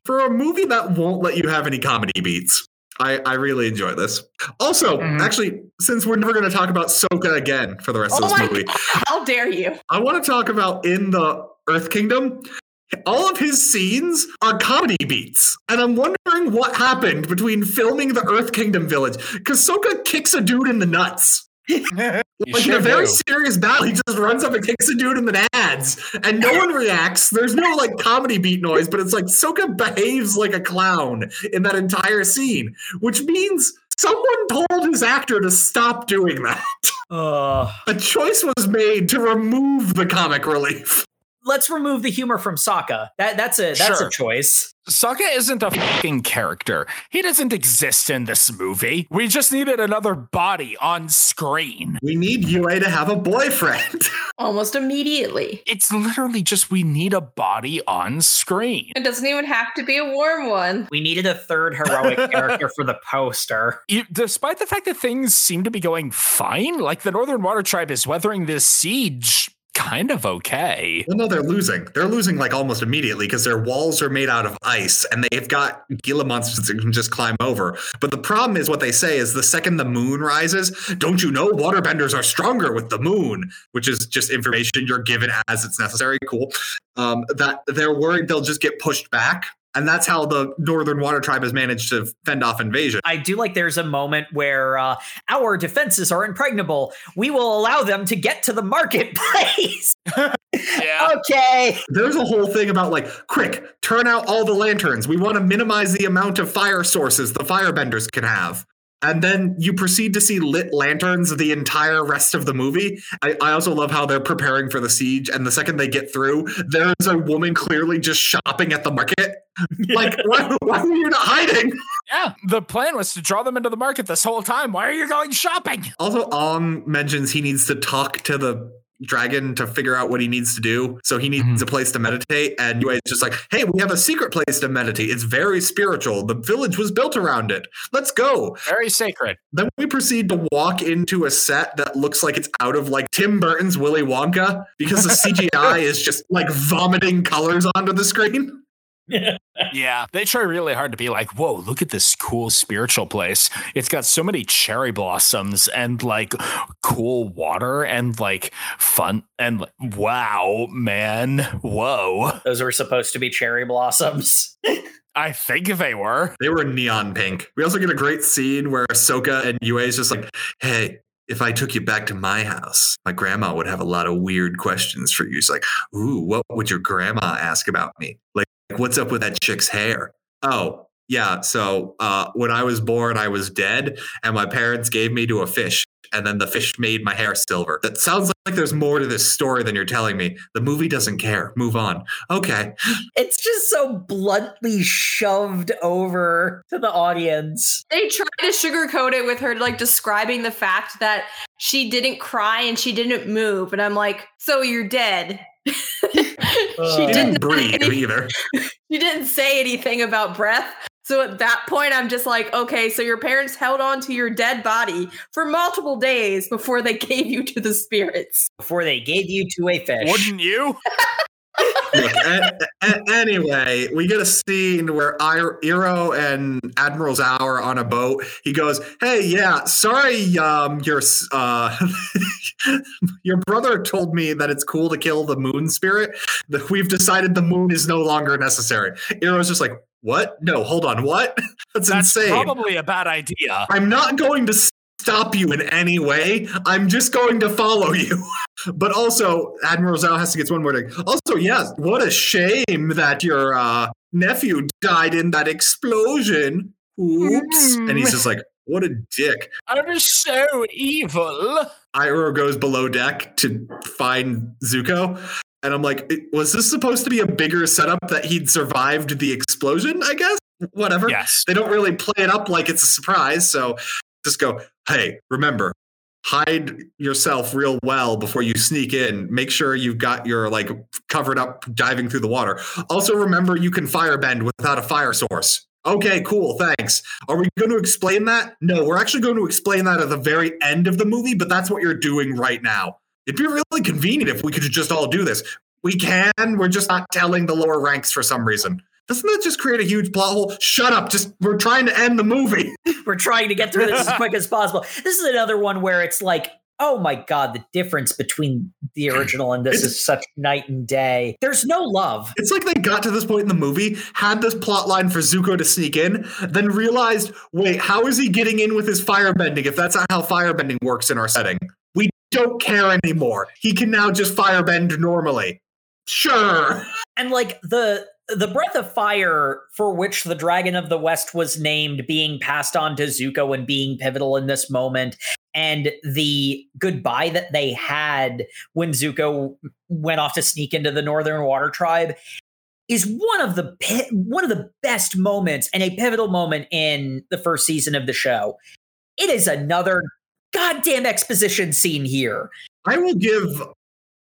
for a movie that won't let you have any comedy beats. I, I really enjoy this. Also, Mhm. actually, since we're never going to talk about Sokka again for the rest Oh of this movie, How dare you? I want to talk about in the Earth Kingdom. All of his scenes are comedy beats. And I'm wondering what happened between filming the Earth Kingdom village. Because Sokka kicks a dude in the nuts. You like in a very do. serious battle, he just runs up and kicks a dude in the nads. And no one reacts. There's no like comedy beat noise, but it's like Sokka behaves like a clown in that entire scene, which means someone told his actor to stop doing that. Uh, A choice was made to remove the comic relief. Let's remove the humor from Sokka. That that's a that's Sure. a choice. Sokka isn't a fucking character. He doesn't exist in this movie. We just needed another body on screen. We need Yue to have a boyfriend. Almost immediately. It's literally just we need a body on screen. It doesn't even have to be a warm one. We needed a third heroic character for the poster. You, despite the fact that things seem to be going fine, like the Northern Water Tribe is weathering this siege kind of okay. well, no, they're losing. They're losing like almost immediately because their walls are made out of ice and they've got Gila monsters that can just climb over. But the problem is what they say is the second the moon rises, don't you know waterbenders are stronger with the moon, which is just information you're given as it's necessary. Cool. Um, that they're worried they'll just get pushed back. And that's how the Northern Water Tribe has managed to fend off invasion. I do like there's a moment where uh, our defenses are impregnable. We will allow them to get to the marketplace. Yeah. okay. There's a whole thing about like, quick, turn out all the lanterns. We want to minimize the amount of fire sources the firebenders can have. And then you proceed to see lit lanterns the entire rest of the movie. I, I also love how they're preparing for the siege. And the second they get through, there's a woman clearly just shopping at the market. Like, why, why were you not hiding? Yeah. The plan was to draw them into the market this whole time. Why are you going shopping? Also, Ong mentions he needs to talk to the dragon to figure out what he needs to do. So he needs Mhm. a place to meditate. And Yue is just like, hey, we have a secret place to meditate. It's very spiritual. The village was built around it. Let's go. Very sacred. Then we proceed to walk into a set that looks like it's out of like Tim Burton's Willy Wonka because the CGI is just like vomiting colors onto the screen. Yeah, they try really hard to be like, whoa, look at this cool spiritual place. It's got so many cherry blossoms and like cool water and like fun and like, wow, man, whoa. Those were supposed to be cherry blossoms. I think they were. They were neon pink. We also get a great scene where Ahsoka and Yue is just like, hey, if I took you back to my house, my grandma would have a lot of weird questions for you. She's like, ooh, what would your grandma ask about me? Like, what's up with that chick's hair? Oh, yeah. So uh, when I was born, I was dead, and my parents gave me to a fish, and then the fish made my hair silver. That sounds like there's more to this story than you're telling me. The movie doesn't care. Move on. Okay. It's just so bluntly shoved over to the audience. They try to sugarcoat it with her like describing the fact that she didn't cry and she didn't move. And I'm like, so you're dead. she Uh, didn't didn't breathe either. She didn't say anything about breath. So at that point, I'm just like, okay, so your parents held on to your dead body for multiple days before they gave you to the spirits. Before they gave you to a fish. Wouldn't you? Look, a- a- anyway, we get a scene where Iroh and Admiral Zhao are on a boat. He goes, "Hey, yeah, sorry, um, your uh, your brother told me that it's cool to kill the moon spirit. That we've decided the moon is no longer necessary." Iroh's just like, "What? No, hold on, what? That's, That's insane. probably a bad idea. I'm not going to stop you in any way. I'm just going to follow you." But also, Admiral Zhao has to get one more thing. Also, yes, what a shame that your uh, nephew died in that explosion. Oops. Hmm. And he's just like, what a dick. I'm so evil. Iroh goes below deck to find Zuko. And I'm like, was this supposed to be a bigger setup that he'd survived the explosion? I guess. Whatever. Yes. They don't really play it up like it's a surprise. So just go, hey, remember, hide yourself real well before you sneak in. Make sure you've got your like covered up diving through the water. Also, remember you can firebend without a fire source. Okay, cool. Thanks. Are we going to explain that? No, we're actually going to explain that at the very end of the movie, but that's what you're doing right now. It'd be really convenient if we could just all do this. We can. We're just not telling the lower ranks for some reason. Doesn't that just create a huge plot hole? Shut up. Just we're trying to end the movie. We're trying to get through this as quick as possible. This is another one where it's like, oh my god, the difference between the original and this It's- is such night and day. There's no love. It's like they got to this point in the movie, had this plot line for Zuko to sneak in, then realized, wait, how is he getting in with his firebending if that's not how firebending works in our setting? We don't care anymore. He can now just firebend normally. Sure. And like the the breath of fire for which the dragon of the west was named being passed on to Zuko and being pivotal in this moment and the goodbye that they had when Zuko went off to sneak into the northern water tribe is one of the one of the best moments and a pivotal moment in the first season of the show. It is another goddamn exposition scene here. I will give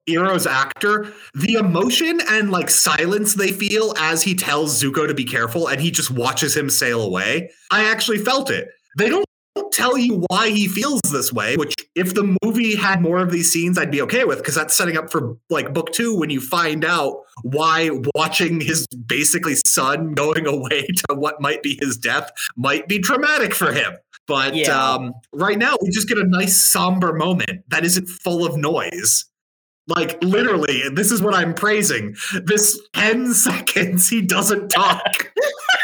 Iroh's actor the emotion and like silence they feel as he tells Zuko to be careful and he just watches him sail away. I actually felt it. They don't tell you why he feels this way, which if the movie had more of these scenes, I'd be okay with because that's setting up for like book two when you find out why watching his basically son going away to what might be his death might be traumatic for him. But Yeah. um, right now, we just get a nice somber moment that isn't full of noise. Like literally, this is what I'm praising. This 10 seconds he doesn't talk.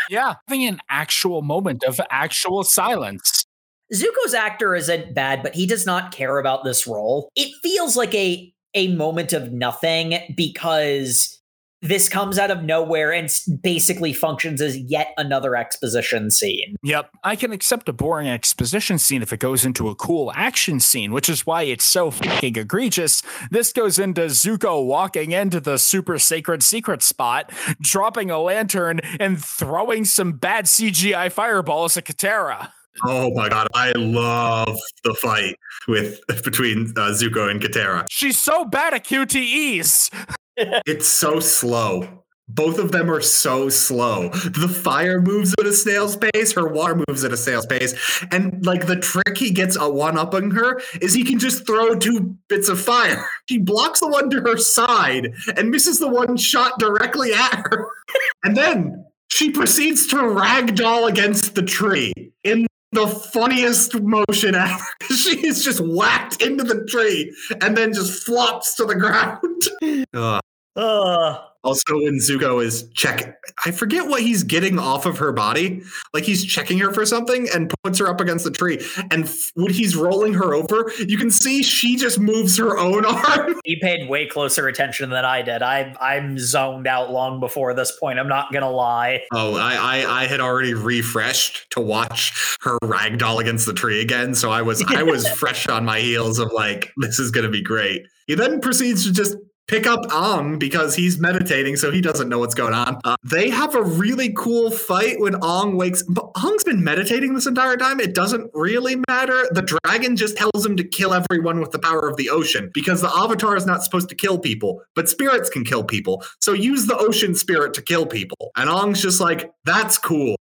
Yeah. Having an actual moment of actual silence. Zuko's actor isn't bad, but he does not care about this role. It feels like a a moment of nothing because this comes out of nowhere and basically functions as yet another exposition scene. Yep. I can accept a boring exposition scene if it goes into a cool action scene, which is why it's so fucking egregious. This goes into Zuko walking into the super sacred secret spot, dropping a lantern, and throwing some bad CGI fireballs at Katara. Oh my god, I love the fight with between uh, Zuko and Katara. She's so bad at QTEs. It's so slow. Both of them are so slow. The fire moves at a snail's pace, her water moves at a snail's pace. And like the trick he gets a one up on her is he can just throw two bits of fire. He blocks the one to her side and misses the one shot directly at her. And then she proceeds to ragdoll against the tree in the funniest motion ever. she is just whacked into the tree and then just flops to the ground. Ugh. Also, when Zuko is check, I forget what he's getting off of her body. Like he's checking her for something and puts her up against the tree. And f- when he's rolling her over, you can see she just moves her own arm. He paid way closer attention than I did. I I'm zoned out long before this point. I'm not gonna lie. Oh, I, I I had already refreshed to watch her ragdoll against the tree again, so I was I was fresh on my heels of like this is gonna be great. He then proceeds to just pick up Ong because he's meditating, so he doesn't know what's going on. Uh, they have a really cool fight when Ong wakes. But Ong's been meditating this entire time. It doesn't really matter. The dragon just tells him to kill everyone with the power of the ocean because the Avatar is not supposed to kill people, but spirits can kill people. So use the ocean spirit to kill people. And Ong's just like, that's cool.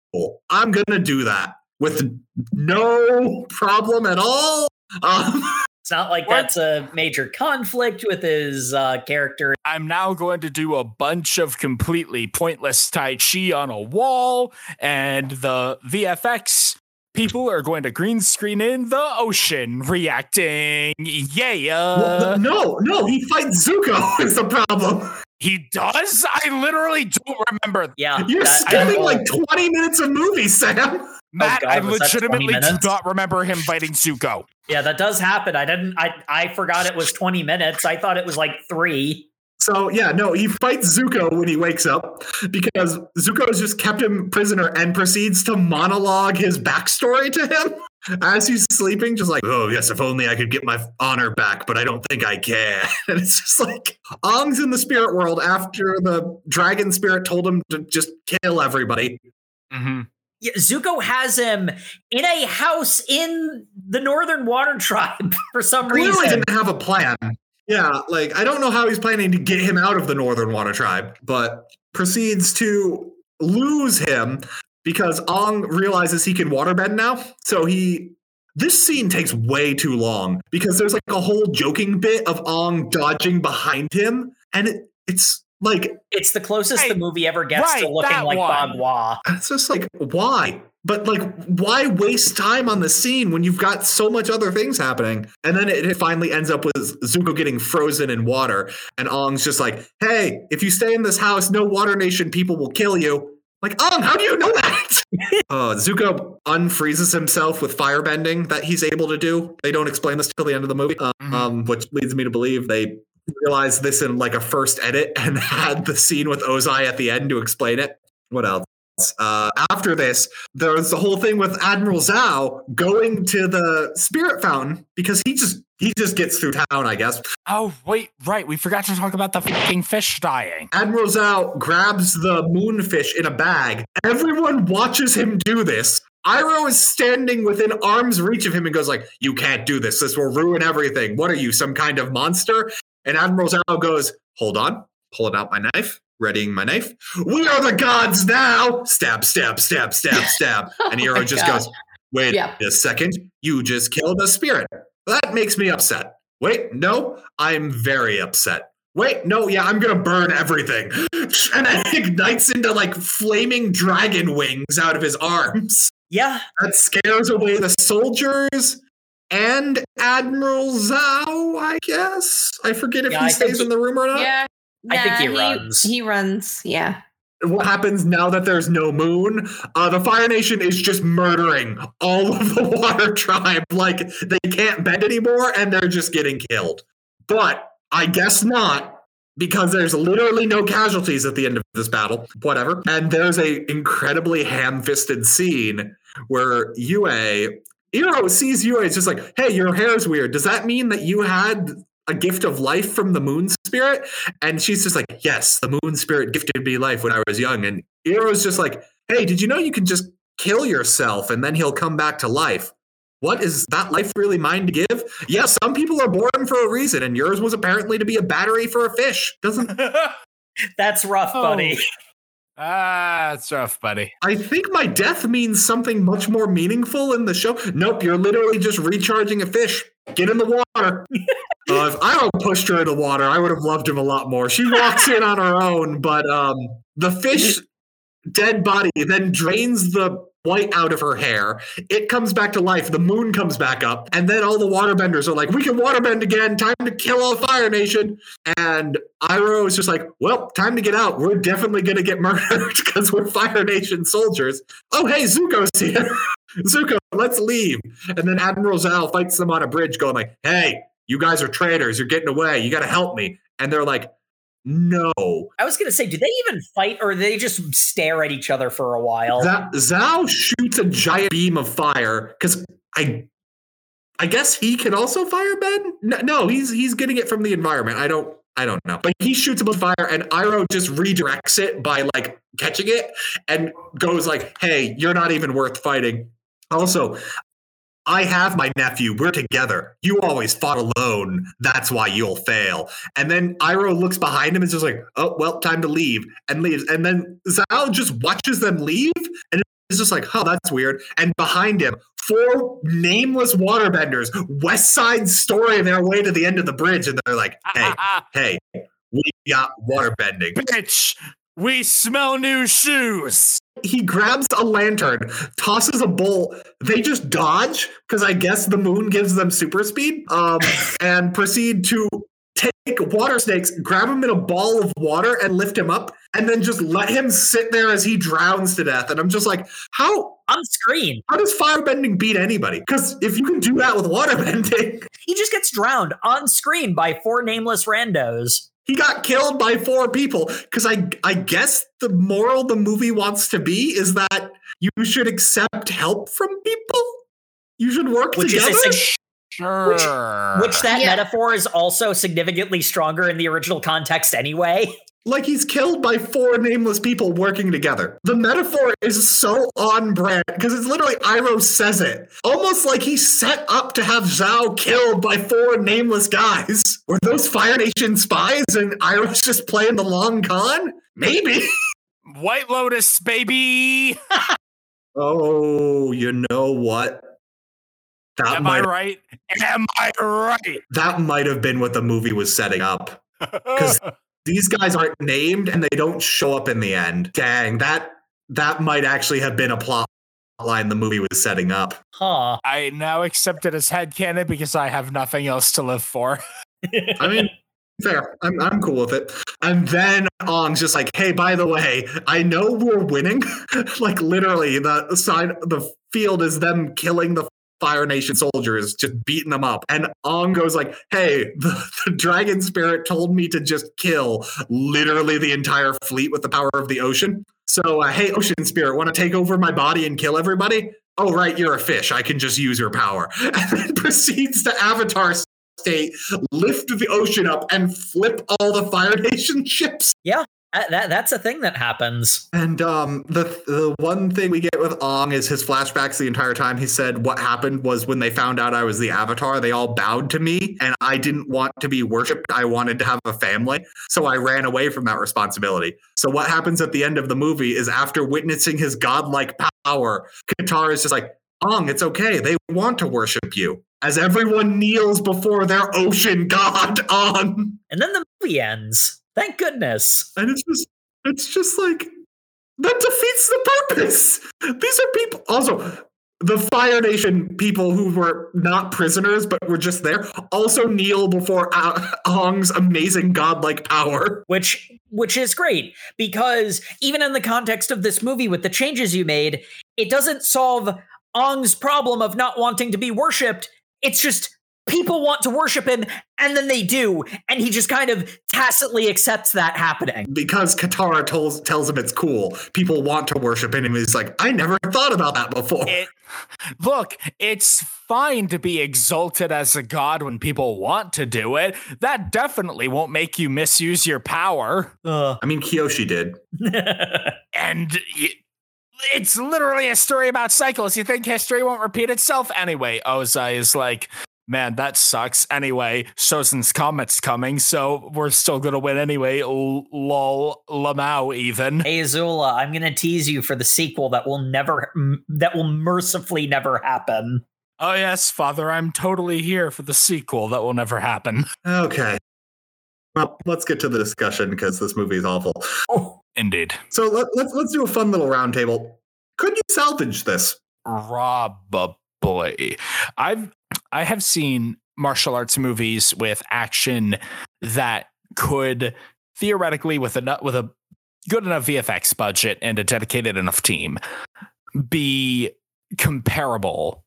I'm gonna do that with no problem at all. Um, It's not like What? that's a major conflict with his uh, character. I'm now going to do a bunch of completely pointless Tai Chi on a wall, and the VFX people are going to green screen in the ocean reacting. Yeah. well, no, no, he fights Zuko is the problem. he does? I literally don't remember. Yeah, You're that- skipping like 20 minutes of movie, Sam. Matt, God, I was that 20 legitimately do not remember him fighting Zuko. Yeah, that does happen. I didn't. I I forgot it was 20 minutes. I thought it was like three. So yeah, no, he fights Zuko when he wakes up because Zuko has just kept him prisoner and proceeds to monologue his backstory to him as he's sleeping, just like, oh yes, if only I could get my honor back, but I don't think I can. And it's just like Ong's in the spirit world after the dragon spirit told him to just kill everybody. Mm-hmm. Zuko has him in a house in the Northern Water Tribe for some reason. Clearly reason. didn't have a plan. Yeah, like I don't know how he's planning to get him out of the Northern Water Tribe, but proceeds to lose him because Ong realizes he can waterbend now. So he this scene takes way too long because there's like a whole joking bit of Ong dodging behind him, and it, it's like It's the closest Hey, the movie ever gets to looking like one. Bagua. it's just like why? But like, why waste time on the scene when you've got so much other things happening? And then it, it finally ends up with Zuko getting frozen in water, and Ong's just like, "Hey, if you stay in this house, no Water Nation people will kill you." Like, Ong, how do you know that? uh, Zuko unfreezes himself with firebending that he's able to do. They don't explain this till the end of the movie, um, Mhm. um, which leads me to believe they realized this in like a first edit and had the scene with Ozai at the end to explain it. What else? Uh, after this, there's the whole thing with Admiral Zhao going to the spirit fountain because he just he just gets through town, I guess. Oh, wait, right. We forgot to talk about the fucking fish dying. Admiral Zhao grabs the moonfish in a bag. Everyone watches him do this. Iroh is standing within arm's reach of him and goes like, "You can't do this. This will ruin everything. What are you, some kind of monster?" And Admiral Zhao goes, "Hold on." Pulling out my knife, readying my knife. We are the gods now. Stab, stab, stab, stab, stab. Oh and Oh just God. goes, "Wait Yeah. a second. You just killed a spirit. That makes me upset. Wait, no, I'm very upset." Wait, no, yeah, I'm gonna burn everything. And it ignites into like flaming dragon wings out of his arms. Yeah, That scares away the soldiers and Admiral Zhao, I guess. I forget if Yeah, he I stays in the room or not. Yeah. I think he nah, runs. He runs. Yeah. What happens now that there's no moon? Uh, the Fire Nation is just murdering all of the Water Tribe. Like they can't bend anymore and they're just getting killed. But I guess not because there's literally no casualties at the end of this battle. Whatever. And there's a incredibly ham-fisted scene where Yue, Iroh sees Yue. It's just like, hey, your hair's weird. Does that mean that you had a gift of life from the moon spirit? And she's just like, yes, the moon spirit gifted me life when I was young. And Iroh's just like, hey, did you know you can just kill yourself and then he'll come back to life. What is that life really mine to give? Yeah, some people are born for a reason, and yours was apparently to be a battery for a fish. Doesn't That's rough, Oh. buddy. Ah, it's rough, buddy. I think my death means something much more meaningful in the show? Nope, you're literally just recharging a fish. Get in the water. uh, if I don't pushed her in the water, I would have loved him a lot more. She walks in on her own, but um, the fish dead body then drains the white out of her hair. It comes back to life. The moon comes back up, and then all the waterbenders are like, "We can waterbend again. Time to kill all Fire Nation." And Iroh is just like, "Well, time to get out. We're definitely gonna get murdered because we're Fire Nation soldiers." Oh, hey, Zuko's here. Zuko, let's leave. And then Admiral Zhao fights them on a bridge, going like, "Hey, you guys are traitors. You're getting away. You got to help me." And they're like, "No." I was gonna say, do they even fight or they just stare at each other for a while? Zhao, Zhao shoots a giant beam of fire because I, I guess he can also firebend. No, no, he's he's getting it from the environment. I don't. I don't know, but he shoots a bunch of fire, and Iroh just redirects it by like catching it, and goes like, "Hey, you're not even worth fighting." Also, I have my nephew. We're together. You always fought alone. That's why you'll fail. And then Iroh looks behind him and is just like, oh, well, time to leave, and leaves. And then Zhao just watches them leave and is just like, oh, that's weird. And behind him, four nameless waterbenders, West Side story their way to the end of the bridge. And they're like, hey, hey, we got waterbending. Bitch, we smell new shoes. He grabs a lantern, tosses a bolt. They just dodge because I guess the moon gives them super speed, um, and proceed to take water snakes, grab him in a ball of water, and lift him up, and then just let him sit there as he drowns to death. And I'm just like, how On screen, how does firebending beat anybody? Because if you can do that with waterbending, he just gets drowned on screen by four nameless randos. He got killed by four people. Because I I guess the moral the movie wants to be is that you should accept help from people. You should work Which together. a sig- Sure. Which that Yeah. metaphor is also significantly stronger in the original context anyway. like he's killed by four nameless people working together. The metaphor is so on brand because it's literally Iroh says it. Almost like he's set up to have Zhao killed by four nameless guys. Were those Fire Nation spies and Iroh's just playing the long con? Maybe. White Lotus, baby. Oh, you know what? That Am I right? Am I right? that might have been what the movie was setting up. 'Cause- These guys aren't named and they don't show up in the end. Dang, that that might actually have been a plot line the movie was setting up. Huh. I now accept it as headcanon because I have nothing else to live for. I mean, fair. I'm I'm cool with it. And then Ong's just like, hey, by the way, I know we're winning. like literally, the side the field is them killing the Fire Nation soldiers, just beating them up. And Ong goes like, hey, the, the dragon spirit told me to just kill literally the entire fleet with the power of the ocean. So, uh, hey, ocean spirit, want to take over my body and kill everybody? Oh, right, you're a fish. I can just use your power. And then proceeds to avatar state, lift the ocean up, and flip all the Fire Nation ships. That, that- that's a thing that happens. And um, the the one thing we get with Ong is his flashbacks the entire time. He said what happened was when they found out I was the Avatar, they all bowed to me, and I didn't want to be worshipped. I wanted to have a family, so I ran away from that responsibility. So what happens at the end of the movie is after witnessing his godlike power, Katara is just like, Ong, it's okay. They want to worship you. As everyone kneels before their ocean god, Ong. And then the movie ends. Thank goodness. And it's just it's just like that defeats the purpose. These are people also the Fire Nation people who were not prisoners but were just there also kneel before A- Ong's amazing godlike power. which which is great because even in the context of this movie with the changes you made it doesn't solve ong's problem of not wanting to be worshipped it's just people want to worship him and then they do and he just kind of tacitly accepts that happening Because Katara tells tells him it's cool. People want to worship him and he's like, I never thought about that before. It, look, it's fine to be exalted as a god when people want to do it. That definitely won't make you misuse your power. Ugh. I mean Kyoshi did. And y- it's literally a story about cycles. You think history won't repeat itself? Anyway, Ozai is like, man, that sucks. Anyway, Sozin's Comet's coming, so we're still gonna win anyway. L- lol, Lamau even. Hey Azula, I'm gonna tease you for the sequel that will never, m- that will mercifully never happen. Oh yes, father, I'm totally here for the sequel that will never happen. Okay. Well, let's get to the discussion because this movie is awful. Oh, Indeed. So let, let's let's do a fun little roundtable. Could you salvage this? Probably. I've I have seen martial arts movies with action that could theoretically with a with a good enough VFX budget and a dedicated enough team be comparable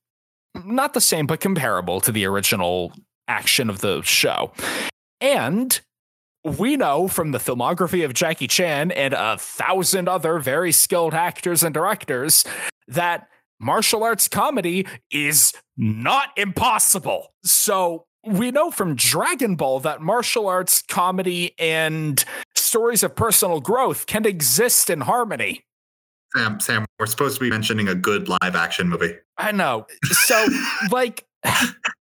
not the same but comparable to the original action of the show. And we know from the filmography of Jackie Chan and a thousand other very skilled actors and directors that martial arts comedy is not impossible. So we know from Dragon Ball that martial arts comedy and stories of personal growth can exist in harmony. Sam, Sam, we're supposed to be mentioning a good live action movie. I know. So, like,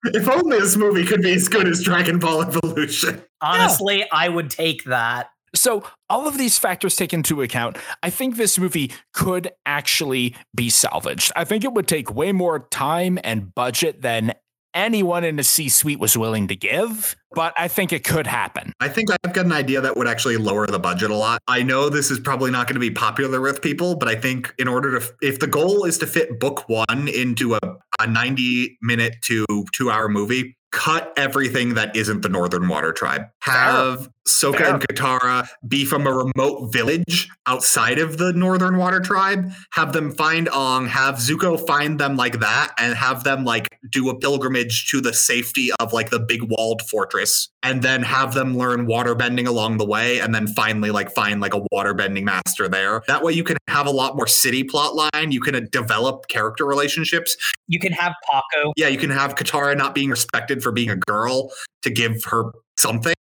If only this movie could be as good as Dragon Ball Evolution. honestly, I would take that. So, all of these factors taken into account, I think this movie could actually be salvaged. I think it would take way more time and budget than anyone in the C suite was willing to give, but I think it could happen. I think I've got an idea that would actually lower the budget a lot. I know this is probably not going to be popular with people, but I think in order to, if the goal is to fit book one into a, a 90 minute to two hour movie, cut everything that isn't the Northern Water Tribe. Have Sokka Fair. and Katara be from a remote village outside of the Northern Water Tribe. Have them find Ong, have Zuko find them like that, and have them like do a pilgrimage to the safety of like the big walled fortress, and then have them learn waterbending along the way, and then finally like find like a waterbending master there. That way you can have a lot more city plot line. You can uh, develop character relationships. You can have Pakku, Yeah, you can have Katara not being respected for being a girl to give her something.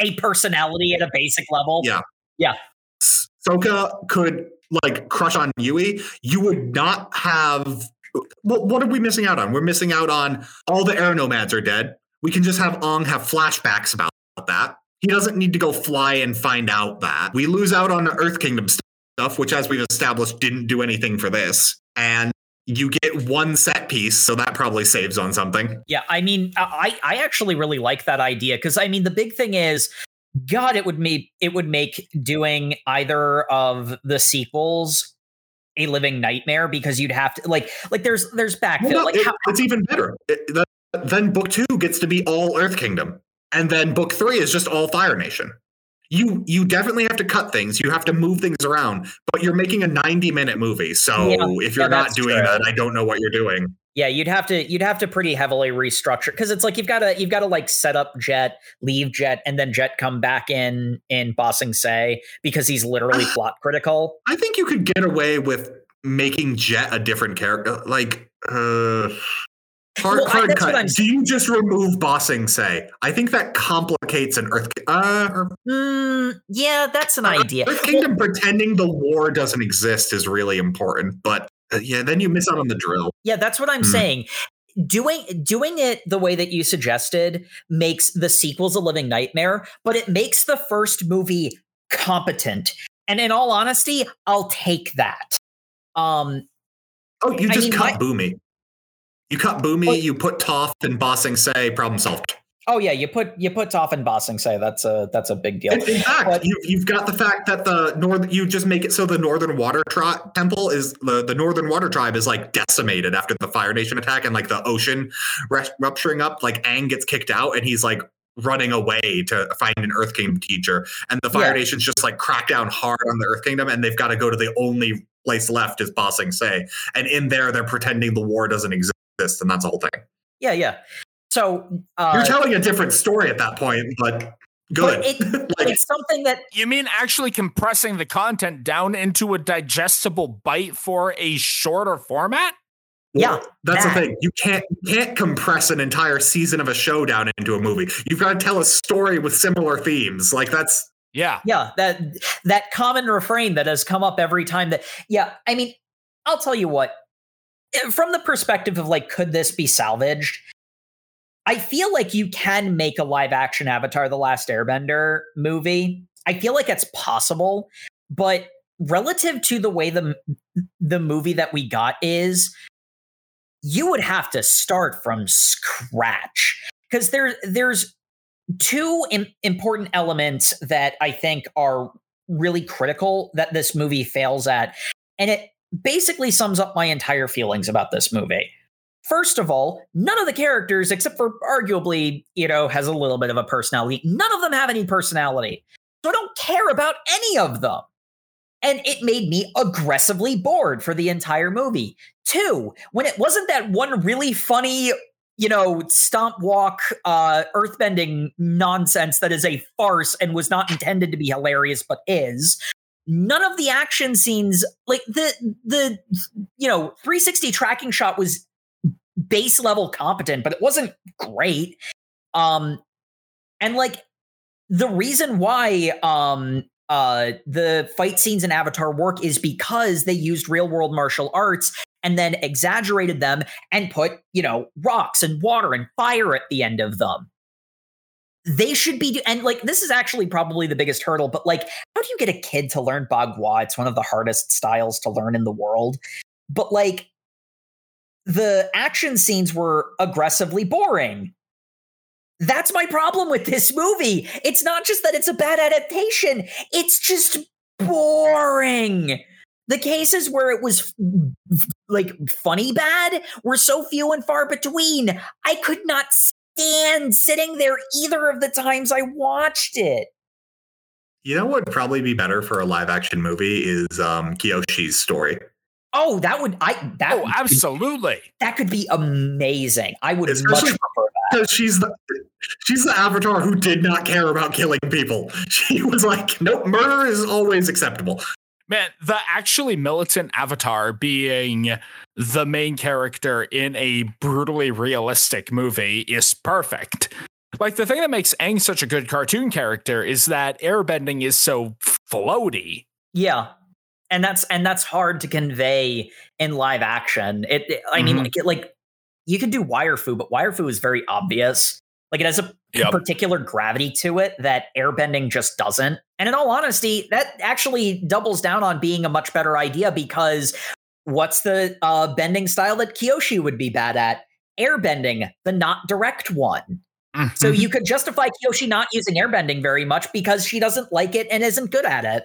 a personality at a basic level. Yeah. Yeah. Sokka could like crush on Yue, you would not have. What, what are we missing out on? We're missing out on all the air nomads are dead. We can just have Ong have flashbacks about that. He doesn't need to go fly and find out that. We lose out on the Earth Kingdom stuff, which, as we've established, didn't do anything for this. And you get one set piece, so that probably saves on something. Yeah, I mean, I I actually really like that idea because I mean, the big thing is, God, it would make it would make doing either of the sequels a living nightmare because you'd have to like like there's there's backfill Well, no, like it- how, it's even better. It- the- then book two gets to be all Earth Kingdom, and then book three is just all Fire Nation. You you definitely have to cut things. You have to move things around, but you're making a 90 minute movie. So Yeah, if you're yeah, not doing true. that, I don't know what you're doing. yeah you'd have to you'd have to pretty heavily restructure because it's like you've got to you've got to like set up Jet, leave Jet, and then Jet come back in in Ba Sing Se because he's literally plot critical. I think you could get away with making Jet a different character. Like uh hard, Well, hard what cut. Do you just remove Ba Sing Se? I think that complicates an Earth uh Mm, yeah, that's an idea. Earth Kingdom pretending the war doesn't exist is really important, but uh, yeah, then you miss out on the drill. Yeah, that's what I'm Hmm. saying. Doing doing it the way that you suggested makes the sequels a living nightmare, but it makes the first movie competent. And in all honesty, I'll take that. Um Oh, you I just mean, cut my- Bumi. You cut Bumi, Well- you put Toph and Ba Sing Se, problem solved. oh yeah, you put you put Toph and Ba Sing Se that's a that's a big deal. In, in fact, But- you've, you've got the fact that the north you just make it so the Northern Water tri- Temple is the, the Northern Water Tribe is like decimated after the Fire Nation attack and like the ocean ru- rupturing up. Like Aang gets kicked out and he's like running away to find an Earth Kingdom teacher, and the Fire Yeah. Nation's just like crack down hard on the Earth Kingdom, and they've got to go to the only place left is Ba Sing Se, and in there they're pretending the war doesn't exist, and that's the whole thing. Yeah, yeah. So uh, You're telling a different story at that point, but good. it- like it's something that You mean actually compressing the content down into a digestible bite for a shorter format? yeah, That's that. the thing. You can't you can't compress an entire season of a show down into a movie. You've got to tell a story with similar themes. Like that's Yeah. yeah that that common refrain that has come up every time that yeah i mean I'll tell you what. Eh, From the perspective of like, could this be salvaged? I feel like you can make a live action Avatar: The Last Airbender movie. I feel like it's possible, but relative to the way the the movie that we got is, you would have to start from scratch because there there's two Im- important elements that I think are really critical that this movie fails at, and it basically sums up my entire feelings about this movie. First of all, none of the characters, except for arguably, you know, has a little bit of a personality. None of them have any personality. So I don't care about any of them. And it made me aggressively bored for the entire movie. Two, when it wasn't that one really funny, you know, stomp walk, uh, earthbending nonsense that is a farce and was not intended to be hilarious, but is. None of the action scenes, like the the you know 360 tracking shot was base level competent, but it wasn't great. Um, and like the reason why um uh the fight scenes in Avatar work is because they used real world martial arts and then exaggerated them and put, you know, rocks and water and fire at the end of them. They should be, and like, this is actually probably the biggest hurdle, but like, how do you get a kid to learn Bagua? It's one of the hardest styles to learn in the world. But like, the action scenes were aggressively boring. That's my problem with this movie. It's not just that it's a bad adaptation, it's just boring. The cases where it was like funny bad were so few and far between. I could not stand sitting there either of the times I watched it. You know what would probably be better for a live action movie is um Kyoshi's story. Oh, that would I that Oh, absolutely. that could be amazing. I would much prefer that. Because she's the she's the avatar who did not care about killing people. She was like, nope, murder is always acceptable. Man, the actually militant avatar being the main character in a brutally realistic movie is perfect. Like the thing that makes Aang such a good cartoon character is that airbending is so floaty. Yeah. And that's and that's hard to convey in live action. It, it- I mean Mhm. like it, like you can do wire fu, but wire fu is very obvious. Like it has a Yep. particular gravity to it that airbending just doesn't. And in all honesty, that actually doubles down on being a much better idea because what's the uh, bending style that Kyoshi would be bad at? Airbending, the not direct one. So Mm-hmm. you could justify Kyoshi not using airbending very much because she doesn't like it and isn't good at it.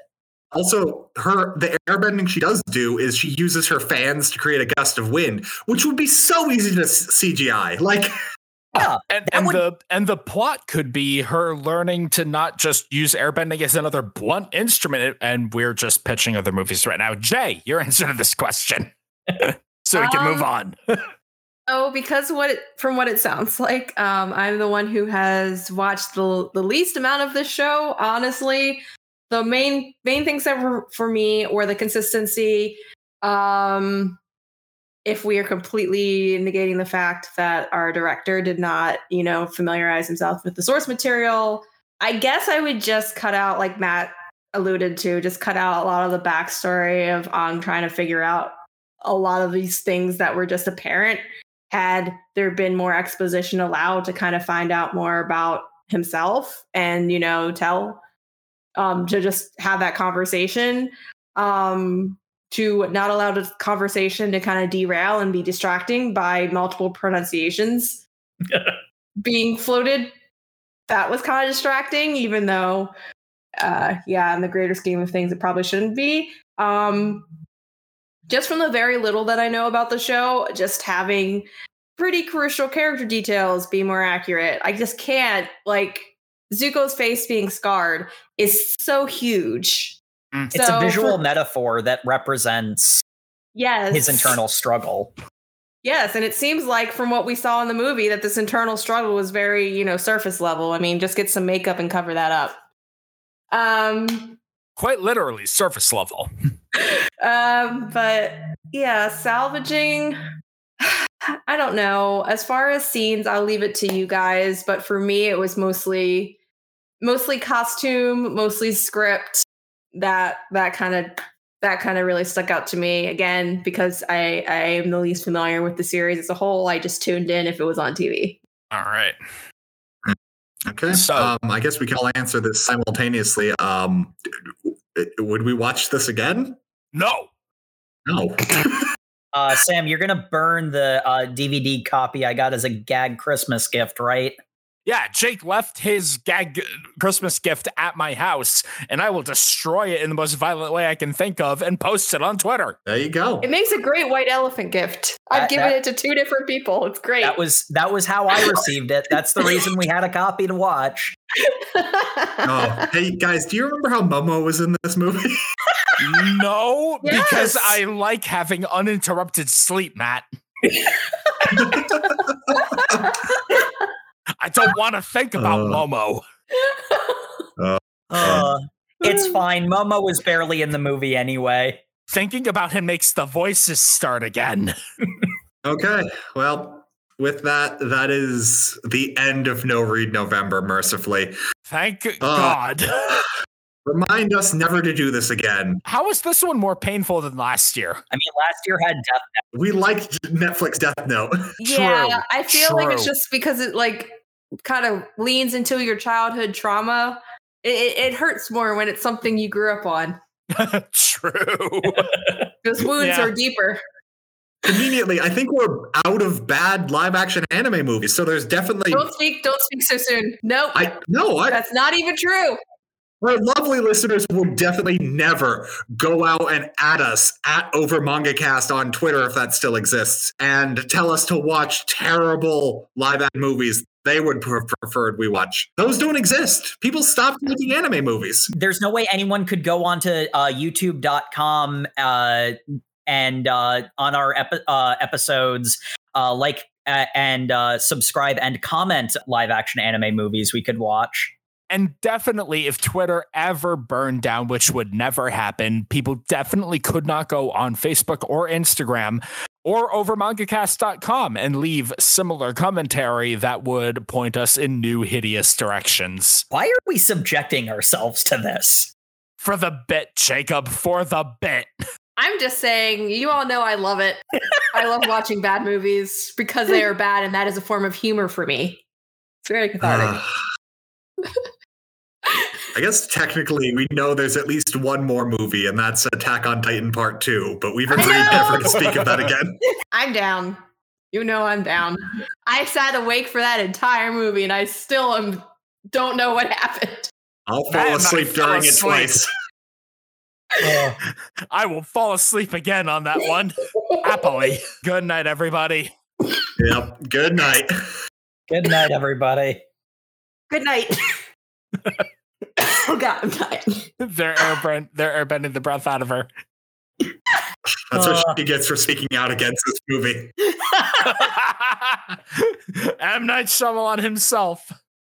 Also, her the airbending she does do is she uses her fans to create a gust of wind, which would be so easy to CGI. Like, Yeah. and, and would- the and the plot could be her learning to not just use airbending as another blunt instrument. And we're just pitching other movies right now. Jay, your answer to this question, so we can move Um, on. Oh, because what it, from what it sounds like, um, I'm the one who has watched the the least amount of this show. Honestly, the main main things that were for me were the consistency. Um, if we are completely negating the fact that our director did not, you know, familiarize himself with the source material, I guess I would just cut out, like Matt alluded to, just cut out a lot of the backstory of Ong trying to figure out a lot of these things that were just apparent had there been more exposition allowed to kind of find out more about himself and you know tell um to just have that conversation. Um to not allow the conversation to kind of derail and be distracting by multiple pronunciations being floated that was kind of distracting even though uh yeah in the greater scheme of things it probably shouldn't be um just from the very little that I know about the show, just having pretty crucial character details be more accurate. I just can't like Zuko's face being scarred is so huge. Mm. It's So a visual for- metaphor that represents Yes. his internal struggle. Yes, and it seems like from what we saw in the movie that this internal struggle was very, you know, surface level. I mean, just get some makeup and cover that up. Um Quite literally, surface level. um, but yeah, salvaging. I don't know. As far as scenes, I'll leave it to you guys. But for me, it was mostly, mostly costume, mostly script. That that kind of that kind of really stuck out to me again because I I am the least familiar with the series as a whole. I just tuned in if it was on TV. All right. Okay. So- um, I guess we can all answer this simultaneously. Um, would we watch this again? No. No. Uh, Sam, you're gonna burn the uh, DVD copy I got as a gag Christmas gift, right? Yeah, Jake left his gag Christmas gift at my house, and I will destroy it in the most violent way I can think of and post it on Twitter. there you go. It makes a great white elephant gift. I've That- given that- it to two different people. It's great. That was that was how I received it. That's the reason we had a copy to watch. Oh, hey guys, do you remember how Momo was in this movie? No, because I like having uninterrupted sleep, Matt. I don't want to think about Uh. Momo. Uh, it's fine. Momo was barely in the movie anyway. Thinking about him makes the voices start again. okay. Well, with that, that is the end of No Read November, mercifully. Thank Uh. God. Remind us never to do this again. How is this one more painful than last year? I mean, last year had Death. Note. We liked Netflix Death Note. yeah, True, I feel like it's just because it like kind of leans into your childhood trauma. It, it, it hurts more when it's something you grew up on. True. Those wounds Yeah. are deeper. Conveniently, I think we're out of bad live action anime movies. So there's definitely Don't speak. Don't speak so soon. Nope. I no, I that's not even true. Our lovely listeners will definitely never go out and at us at Over Manga Cast on Twitter if that still exists and tell us to watch terrible live action movies they would pre- preferred we watch. Those don't exist. People stopped making anime movies. There's no way anyone could go onto uh, YouTube.com uh, and uh, on our epi- uh, episodes, uh, like uh, and uh, subscribe and comment live action anime movies we could watch. And definitely, if Twitter ever burned down, which would never happen, people definitely could not go on Facebook or Instagram or over mangacast.com and leave similar commentary that would point us in new hideous directions. Why are we subjecting ourselves to this? For the bit, Jacob, for the bit. I'm just saying, you all know I love it. I love watching bad movies because they are bad, and that is a form of humor for me. It's very cathartic. I guess technically we know there's at least one more movie, and that's Attack on Titan Part 2, but we've agreed never to speak of that again. I'm down. You know I'm down. I sat awake for that entire movie, and I still am, don't know what happened. I'll fall asleep fall during it asleep. twice. I will fall asleep again on that one. Happily. Good night, everybody. Yep. Good night. Good night, everybody. Good night. oh God, I'm tired. They're airbend, they're airbending the breath out of her. That's what Uh. she gets for speaking out against this movie. M. Night Shyamalan himself.